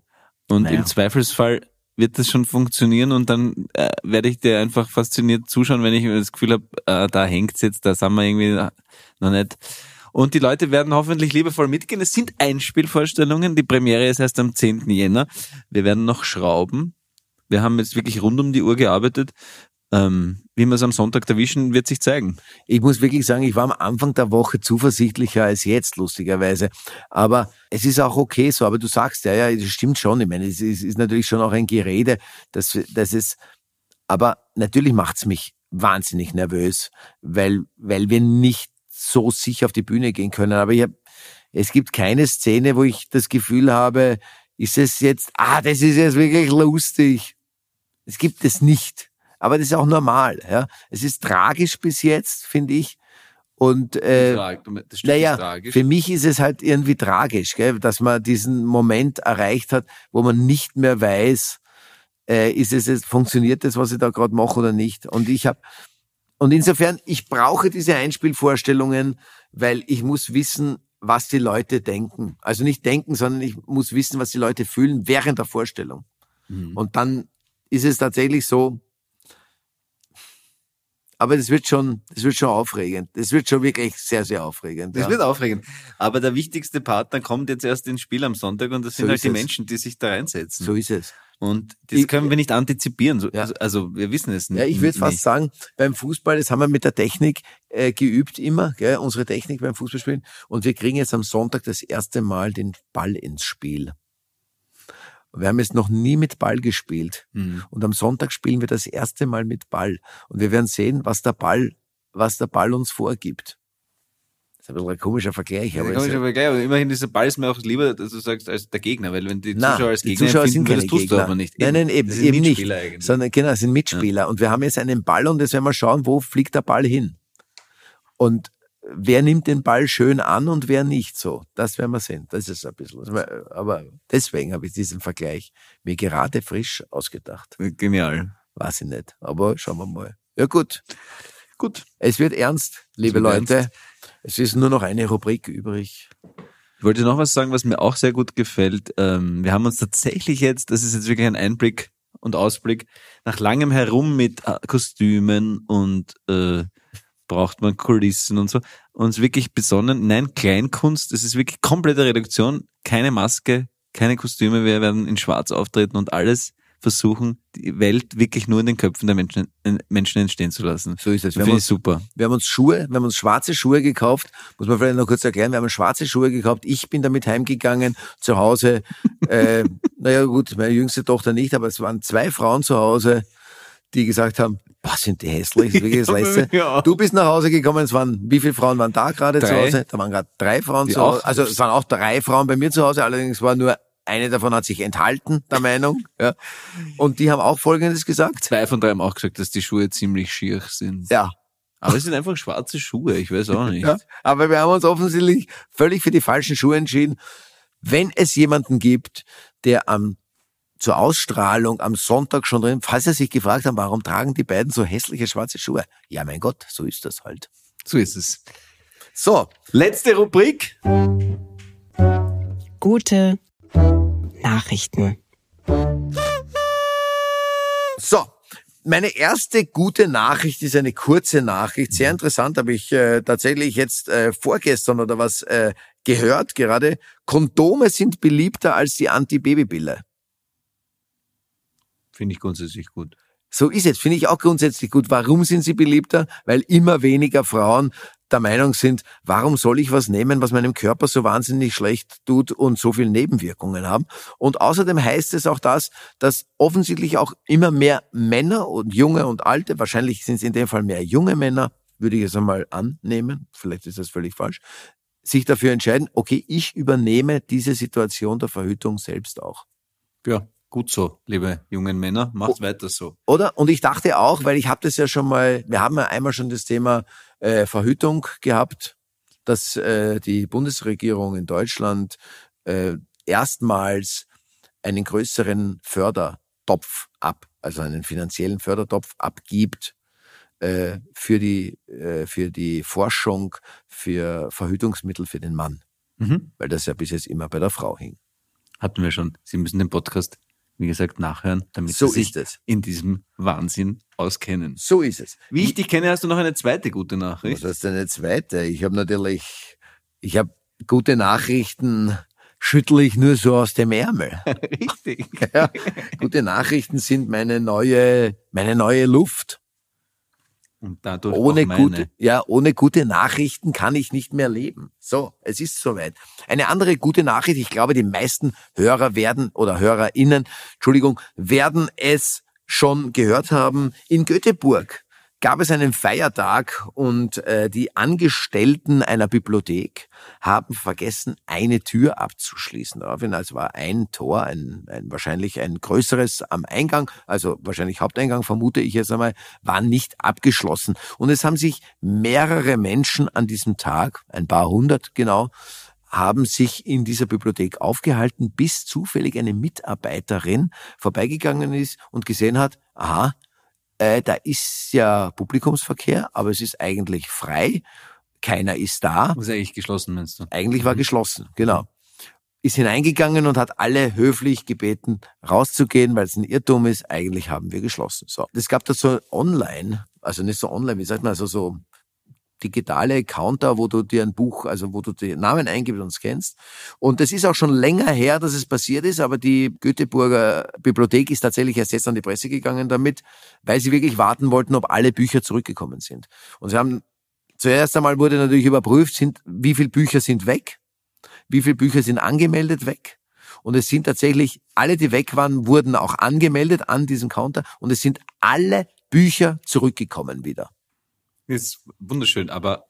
Und Naja. im Zweifelsfall wird das schon funktionieren und dann äh, werde ich dir einfach fasziniert zuschauen, wenn ich das Gefühl habe, äh, da hängt's jetzt, da sind wir irgendwie noch nicht. Und die Leute werden hoffentlich liebevoll mitgehen. Es sind Einspielvorstellungen. Die Premiere ist erst am 10. Jänner. Wir werden noch schrauben. Wir haben jetzt wirklich rund um die Uhr gearbeitet. Ähm, wie wir es am Sonntag erwischen, wird sich zeigen. ich muss wirklich sagen, ich war am Anfang der Woche zuversichtlicher als jetzt, lustigerweise. Aber es ist auch okay so. Aber du sagst ja, ja, das stimmt schon. Ich meine, es ist, ist natürlich schon auch ein Gerede, dass, dass es, aber natürlich macht's mich wahnsinnig nervös, weil, weil wir nicht so sicher auf die Bühne gehen können. Aber ich hab, es gibt keine Szene, wo ich das Gefühl habe, ist es jetzt, ah, das ist jetzt wirklich lustig. Es gibt es nicht. Aber das ist auch normal. Ja. Es ist tragisch bis jetzt, finde ich. Und äh, naja, für mich ist es halt irgendwie tragisch, gell, dass man diesen Moment erreicht hat, wo man nicht mehr weiß, äh, ist es jetzt, funktioniert das, was ich da gerade mache oder nicht. Und ich habe und insofern, ich brauche diese Einspielvorstellungen, weil ich muss wissen, was die Leute denken. Also nicht denken, sondern ich muss wissen, was die Leute fühlen während der Vorstellung. Mhm. Und dann ist es tatsächlich so, aber das wird schon, das wird schon aufregend. Das wird schon wirklich sehr, sehr aufregend. Das ja. wird aufregend. Aber der wichtigste Partner kommt jetzt erst ins Spiel am Sonntag und das sind So halt die es. Menschen, die sich da reinsetzen. So ist es. Und das Ich- können wir nicht antizipieren. So, Ja. also, also wir wissen es nicht. Ja, ich würde fast sagen, beim Fußball, das haben wir mit der Technik äh, geübt immer, gell, unsere Technik beim Fußballspielen. Und wir kriegen jetzt am Sonntag das erste Mal den Ball ins Spiel. Wir haben jetzt noch nie mit Ball gespielt. Mhm. Und am Sonntag spielen wir das erste Mal mit Ball. Und wir werden sehen, was der Ball, was der Ball uns vorgibt. Das ist ein bisschen ein komischer Vergleich, Ja, aber, kann es, ich aber immerhin dieser Ball ist mir auch lieber, dass du sagst, als der Gegner, weil wenn die Zuschauer als Gegner Zuschauer sind keine das tust Gegner. du aber nicht. Nein, nein, eben, Das sind eben nicht. Eigentlich. Sondern genau, sind Mitspieler. Und wir haben jetzt einen Ball und jetzt werden wir schauen, wo fliegt der Ball hin. Und wer nimmt den Ball schön an und wer nicht so. Das werden wir sehen. Das ist ein bisschen. Aber deswegen habe ich diesen Vergleich mir gerade frisch ausgedacht. Genial. Weiß ich nicht. Aber schauen wir mal. Ja gut. Gut. Es wird ernst, liebe wird Leute. Es ist nur noch eine Rubrik übrig. Ich wollte noch was sagen, was mir auch sehr gut gefällt. Ähm, wir haben uns tatsächlich jetzt, das ist jetzt wirklich ein Einblick und Ausblick, nach langem Herum mit äh, Kostümen und äh, braucht man Kulissen und so, uns wirklich besonnen. Nein, Kleinkunst, es ist wirklich komplette Reduktion, keine Maske, keine Kostüme, wir werden in Schwarz auftreten und alles versuchen, die Welt wirklich nur in den Köpfen der Menschen, äh, Menschen entstehen zu lassen. So ist es. Finde ich super. wir haben uns Schuhe, wir haben uns schwarze Schuhe gekauft. Muss man vielleicht noch kurz erklären. Wir haben schwarze Schuhe gekauft. Ich bin damit heimgegangen. Zu Hause, äh, naja gut, meine jüngste Tochter nicht, aber es waren zwei Frauen zu Hause, die gesagt haben, was sind die hässlich, das ist wirklich das Letzte. Ja. Du bist nach Hause gekommen, es waren, wie viele Frauen waren da gerade zu. Hause? Da waren gerade drei Frauen Die zu Hause. auch- Also es waren auch drei Frauen bei mir zu Hause, allerdings war nur eine davon hat sich enthalten, der Meinung. Ja. Und die haben auch Folgendes gesagt. Zwei von drei haben auch gesagt, dass die Schuhe ziemlich schier sind. Ja, Aber es sind einfach schwarze Schuhe, ich weiß auch nicht. Ja, aber wir haben uns offensichtlich völlig für die falschen Schuhe entschieden. Wenn es jemanden gibt, der am zur Ausstrahlung am Sonntag schon drin, falls er sich gefragt haben, warum tragen die beiden so hässliche schwarze Schuhe? Ja, mein Gott, so ist das halt. So ist es. So, Letzte Rubrik. Gute Nachrichten. so. Meine erste gute Nachricht ist eine kurze Nachricht. Sehr interessant, habe ich äh, tatsächlich jetzt äh, vorgestern oder was äh, gehört gerade. Kondome sind beliebter als die Antibabypille. Finde ich grundsätzlich gut. So ist es, finde ich auch grundsätzlich gut. Warum sind sie beliebter? Weil immer weniger Frauen der Meinung sind, warum soll ich was nehmen, was meinem Körper so wahnsinnig schlecht tut und so viele Nebenwirkungen haben. Und außerdem heißt es auch das, dass offensichtlich auch immer mehr Männer und junge und alte, wahrscheinlich sind es in dem Fall mehr junge Männer, würde ich es einmal annehmen, vielleicht ist das völlig falsch, sich dafür entscheiden, okay, ich übernehme diese Situation der Verhütung selbst auch. Ja, gut so, liebe jungen Männer. Macht weiter so. Oder? Und ich dachte auch, weil ich habe das ja schon mal, wir haben ja einmal schon das Thema äh, Verhütung gehabt, dass äh, die Bundesregierung in Deutschland äh, erstmals einen größeren Fördertopf ab, also einen finanziellen Fördertopf abgibt äh, für die äh, für die Forschung für Verhütungsmittel für den Mann, Mhm. weil das ja bis jetzt immer bei der Frau hing. Hatten wir schon. Sie müssen den Podcast, wie gesagt, nachhören, damit So Sie sich ist es. in diesem Wahnsinn auskennen. So ist es. Wie ich dich kenne, hast du noch eine zweite gute Nachricht. Was ist denn eine zweite? Ich habe natürlich, ich habe gute Nachrichten, schüttle ich nur so aus dem Ärmel. Richtig. Ja, gute Nachrichten sind meine neue, meine neue Luft. Und dadurch Ohne gute, ja, ohne gute Nachrichten kann ich nicht mehr leben. So, es ist soweit. Eine andere gute Nachricht, ich glaube, die meisten Hörer werden oder HörerInnen, Entschuldigung, werden es schon gehört haben. In Göteborg gab es einen Feiertag und äh, die Angestellten einer Bibliothek haben vergessen, eine Tür abzuschließen. Daraufhin also war ein Tor, ein, ein wahrscheinlich ein größeres am Eingang, also wahrscheinlich Haupteingang vermute ich jetzt einmal, war nicht abgeschlossen. Und es haben sich mehrere Menschen an diesem Tag, ein paar hundert genau, haben sich in dieser Bibliothek aufgehalten, bis zufällig eine Mitarbeiterin vorbeigegangen ist und gesehen hat, aha, äh, da ist ja Publikumsverkehr, aber es ist eigentlich frei, keiner ist da. Muss eigentlich geschlossen, meinst du? Eigentlich war geschlossen, genau. Ist hineingegangen und hat alle höflich gebeten, rauszugehen, weil es ein Irrtum ist. Eigentlich haben wir geschlossen. So. Es gab da so online, also nicht so online, wie sagt man, also so digitale Counter, wo du dir ein Buch, also wo du den Namen eingibst und scannst. Und das ist auch schon länger her, dass es passiert ist, aber die Göteborger Bibliothek ist tatsächlich erst jetzt an die Presse gegangen damit, weil sie wirklich warten wollten, ob alle Bücher zurückgekommen sind. Und sie haben zuerst einmal wurde natürlich überprüft, sind, wie viele Bücher sind weg, wie viele Bücher sind angemeldet weg. Und es sind tatsächlich, alle, die weg waren, wurden auch angemeldet an diesem Counter und es sind alle Bücher zurückgekommen wieder. Ist wunderschön, aber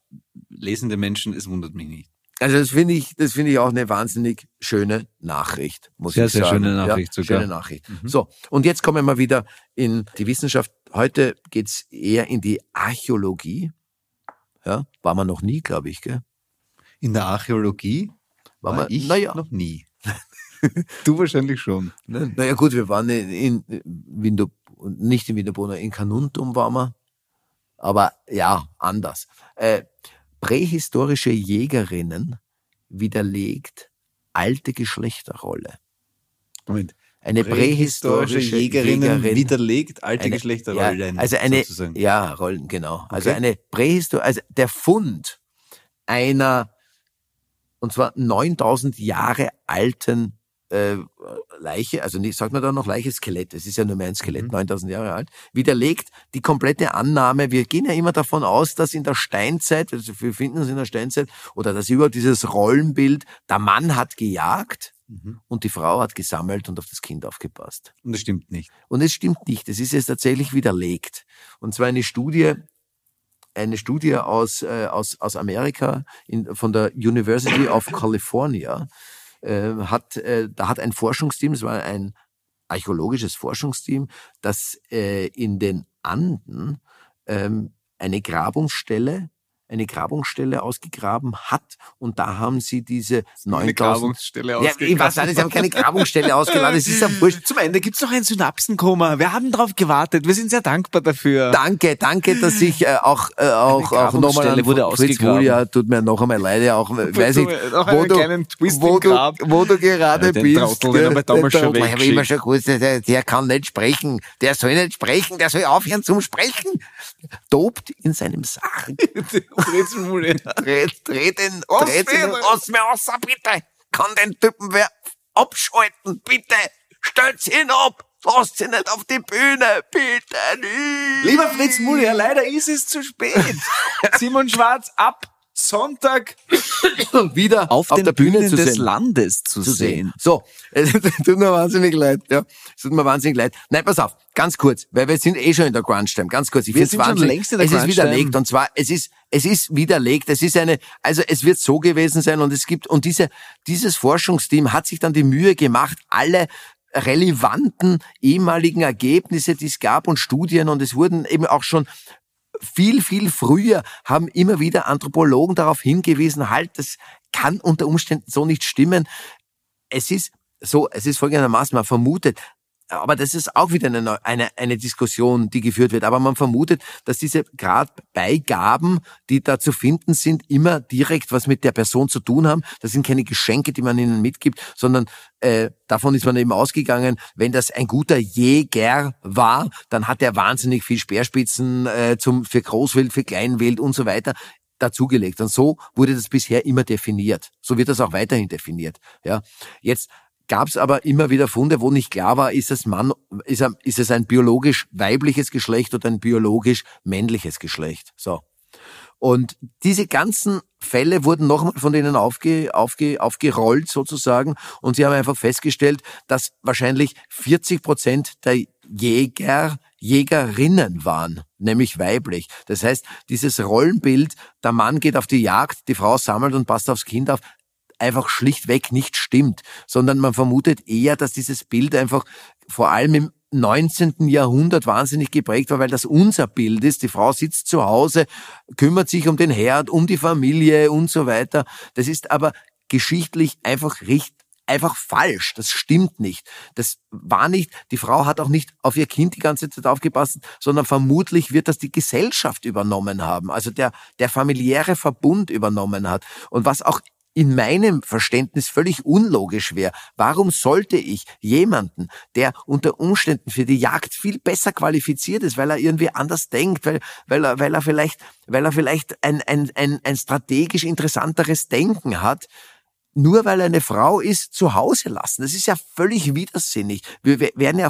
lesende Menschen, es wundert mich nicht. Also das finde ich, das finde ich auch eine wahnsinnig schöne Nachricht, muss Sehr, ich sehr sagen. schöne Nachricht ja, sogar. Schöne Nachricht. So, und jetzt kommen wir wieder in die Wissenschaft. Heute geht's eher in die Archäologie. Ja, war man noch nie, glaube ich, gell? In der Archäologie War war, man- ich naja. noch nie. du wahrscheinlich schon. Ne? Naja gut, wir waren in, in Window, nicht in Winterbrunner, in Kanuntum waren wir. Aber ja, anders. Äh, prähistorische Jägerinnen widerlegt alte Geschlechterrolle. Moment. Eine prähistorische, Jägerinnen Jägerin widerlegt alte eine- Geschlechterrollen. Ja, also eine, sozusagen. ja, Rollen, genau. Also Okay. eine Prähistor, also der Fund einer, und zwar 9000 Jahre alten äh, Leiche, also nicht, sagt man da noch Leiche, Skelett, es ist ja nur mehr ein Skelett, 9000 Jahre alt, widerlegt die komplette Annahme, wir gehen ja immer davon aus, dass in der Steinzeit, also wir finden uns in der Steinzeit, oder dass überhaupt dieses Rollenbild, der Mann hat gejagt und die Frau hat gesammelt und auf das Kind aufgepasst. Und das stimmt nicht. Und es stimmt nicht. Es ist jetzt tatsächlich widerlegt. Und zwar eine Studie, eine Studie aus, äh, aus, aus Amerika in, von der University of California äh, hat, äh, da hat ein Forschungsteam, es war ein archäologisches Forschungsteam, das äh, in den Anden ähm, eine Grabungsstelle, eine Grabungsstelle ausgegraben hat und da haben sie diese 9000 Grabungsstelle Ja, weiß nicht, sie haben keine Grabungsstelle ausgeladen, es ist ja wurscht. Zum Ende gibt's noch ein Synapsenkoma. Wir haben darauf gewartet. Wir sind sehr dankbar dafür. Danke, danke, dass ich äh, auch äh, auch auch nochmal Grabungsstelle wurde Fritz ausgegraben. Julia, tut mir noch einmal leid, auch weiß ich, wo du, wo du, wo du gerade Ja, den bist. Trottel, den haben wir damals der schon ich habe immer schon gewusst, der, der kann nicht sprechen, der soll nicht sprechen, der soll aufhören zum Sprechen. Tobt in seinem Sarg. Fritz Muller. Dreht, dreht den, Was dreht den, aus mir raus, bitte. Kann den Typen wer abschalten, bitte. Stellt's ihn ab. Lasst ihn nicht auf die Bühne, bitte nicht. Lieber Fritz Muller, leider ist es zu spät. Simon Schwarz ab Sonntag wieder auf, auf den der Bühne Bühnen des sehen. Landes zu, zu sehen. sehen. So, es tut mir wahnsinnig leid, ja. Es tut mir wahnsinnig leid. Nein, pass auf, ganz kurz, weil wir sind eh schon in der Crunch-Time, ganz kurz. Ich Wir sind schon wahnsinnig. längst in der Es ist widerlegt und zwar, es ist, es ist widerlegt, es ist eine, also es wird so gewesen sein und es gibt, und diese, dieses Forschungsteam hat sich dann die Mühe gemacht, alle relevanten ehemaligen Ergebnisse, die es gab und Studien und es wurden eben auch schon viel, viel früher haben immer wieder Anthropologen darauf hingewiesen, halt, das kann unter Umständen so nicht stimmen. Es ist so, es ist folgendermaßen, man vermutet, aber das ist auch wieder eine, eine, eine Diskussion, die geführt wird. Aber man vermutet, dass diese gerade Beigaben, die da zu finden sind, immer direkt was mit der Person zu tun haben. Das sind keine Geschenke, die man ihnen mitgibt, sondern äh, davon ist man eben ausgegangen, wenn das ein guter Jäger war, dann hat er wahnsinnig viel Speerspitzen äh, zum, für Großwild, für Kleinwild und so weiter dazugelegt. Und so wurde das bisher immer definiert. So wird das auch weiterhin definiert. Ja, jetzt gab es aber immer wieder Funde, wo nicht klar war, ist es Mann, ist, er, ist es ein biologisch weibliches Geschlecht oder ein biologisch männliches Geschlecht. So. Und diese ganzen Fälle wurden nochmal von denen aufge, aufge, aufgerollt sozusagen und sie haben einfach festgestellt, dass wahrscheinlich 40 Prozent der Jäger Jägerinnen waren, nämlich weiblich. Das heißt, dieses Rollenbild, der Mann geht auf die Jagd, die Frau sammelt und passt aufs Kind auf, einfach schlichtweg nicht stimmt, sondern man vermutet eher, dass dieses Bild einfach vor allem im 19. Jahrhundert wahnsinnig geprägt war, weil das unser Bild ist. Die Frau sitzt zu Hause, kümmert sich um den Herd, um die Familie und so weiter. Das ist aber geschichtlich einfach richtig einfach falsch. Das stimmt nicht. Das war nicht, die Frau hat auch nicht auf ihr Kind die ganze Zeit aufgepasst, sondern vermutlich wird das die Gesellschaft übernommen haben. Also der, der familiäre Verbund übernommen hat. Und was auch in meinem Verständnis völlig unlogisch wäre. Warum sollte ich jemanden, der unter Umständen für die Jagd viel besser qualifiziert ist, weil er irgendwie anders denkt, weil, weil er, weil er vielleicht, weil er vielleicht ein, ein, ein, ein strategisch interessanteres Denken hat, nur weil er eine Frau ist, zu Hause lassen. Das ist ja völlig widersinnig. Wir wären ja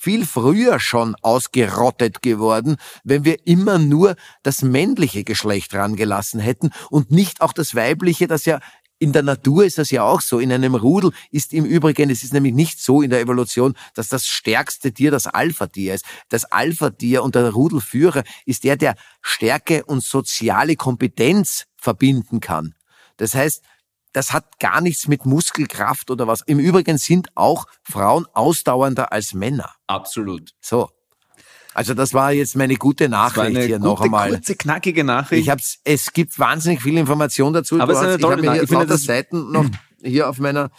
viel früher schon ausgerottet geworden, wenn wir immer nur das männliche Geschlecht rangelassen hätten und nicht auch das weibliche, das ja in der Natur ist das ja auch so. In einem Rudel ist im Übrigen, es ist nämlich nicht so in der Evolution, dass das stärkste Tier das Alpha-Tier ist. Das Alpha-Tier und der Rudelführer ist der, der Stärke und soziale Kompetenz verbinden kann. Das heißt, das hat gar nichts mit Muskelkraft oder was. Im Übrigen sind auch Frauen ausdauernder als Männer. Absolut. So. Also das war jetzt meine gute Das Nachricht hier gute, noch einmal. kurze, knackige Nachricht. Ich hab's, es gibt wahnsinnig viel Information dazu. Aber Du es ist eine hast- ich tolle habe mir hier Ich lauter das- Seiten noch hier auf meiner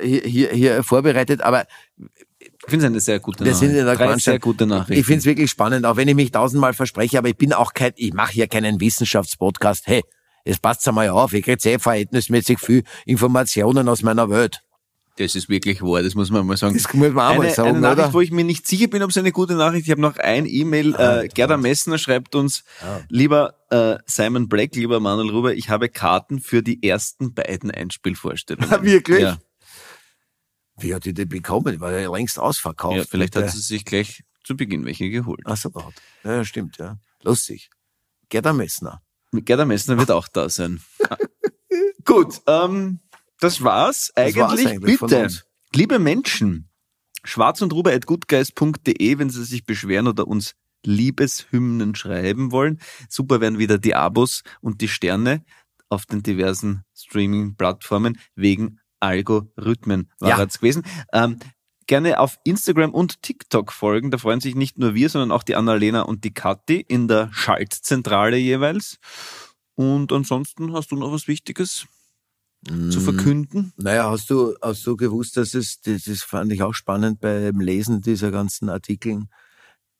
hier, hier, hier vorbereitet, aber ich finde es eine sehr gute Nachricht. sind in der Drei sehr gute Nachrichten. Ich finde es wirklich spannend, auch wenn ich mich tausendmal verspreche, aber ich bin auch kein, ich mache hier keinen Wissenschaftspodcast. Hey, es passt einmal auf, ich kriege eh verhältnismäßig viel Informationen aus meiner Welt. Das ist wirklich wahr, das muss man mal sagen. Das muss man auch mal eine, sagen, eine Nachricht, oder? wo ich mir nicht sicher bin, ob es eine gute Nachricht ist. Ich habe noch ein E-Mail. Ah, äh, Gerda Messner schreibt uns, lieber äh, Simon Black, lieber Manuel Ruber, ich habe Karten für die ersten beiden Einspielvorstellungen. Ah, wirklich? Ja, Wie hat die die bekommen? War ja längst ausverkauft. ja vielleicht hat sie sich gleich zu Beginn welche geholt. Ach so, ja, stimmt, ja. Lustig. Gerda Messner. Gerda Messner wird auch da sein. Ah, Gut, ähm, das war's eigentlich. war's eigentlich von Bitte, uns. liebe Menschen, schwarz und ruber.gutgeist.de, wenn Sie sich beschweren oder uns Liebeshymnen schreiben wollen. Super wären wieder die Abos und die Sterne auf den diversen Streaming-Plattformen wegen Algorithmen war Ja. es gewesen. Ähm, gerne auf Instagram und TikTok folgen. Da freuen sich nicht nur wir, sondern auch die Annalena und die Kathi in der Schaltzentrale jeweils. Und ansonsten hast du noch was Wichtiges zu verkünden? Naja, hast du, hast du gewusst, dass es, das, das fand ich auch spannend beim Lesen dieser ganzen Artikeln.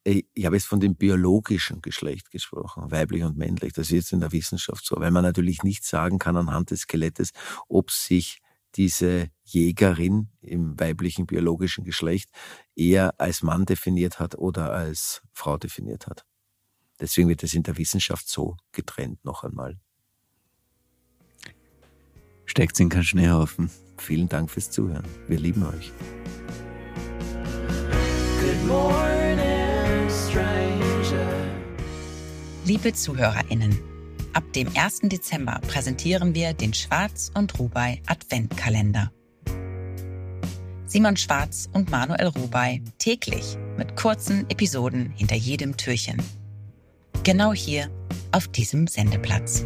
Ich ich habe jetzt von dem biologischen Geschlecht gesprochen, weiblich und männlich. Das ist jetzt in der Wissenschaft so, weil man natürlich nicht sagen kann anhand des Skelettes, ob sich diese Jägerin im weiblichen biologischen Geschlecht eher als Mann definiert hat oder als Frau definiert hat. Deswegen wird es in der Wissenschaft so getrennt noch einmal. Steckt in keinen Schneehaufen. Vielen Dank fürs Zuhören. Wir lieben euch. Good morning, stranger. Liebe ZuhörerInnen, ab dem 1. Dezember präsentieren wir den Schwarz und Rubai Adventkalender. Simon Schwarz und Manuel Rubai täglich mit kurzen Episoden hinter jedem Türchen. Genau hier auf diesem Sendeplatz.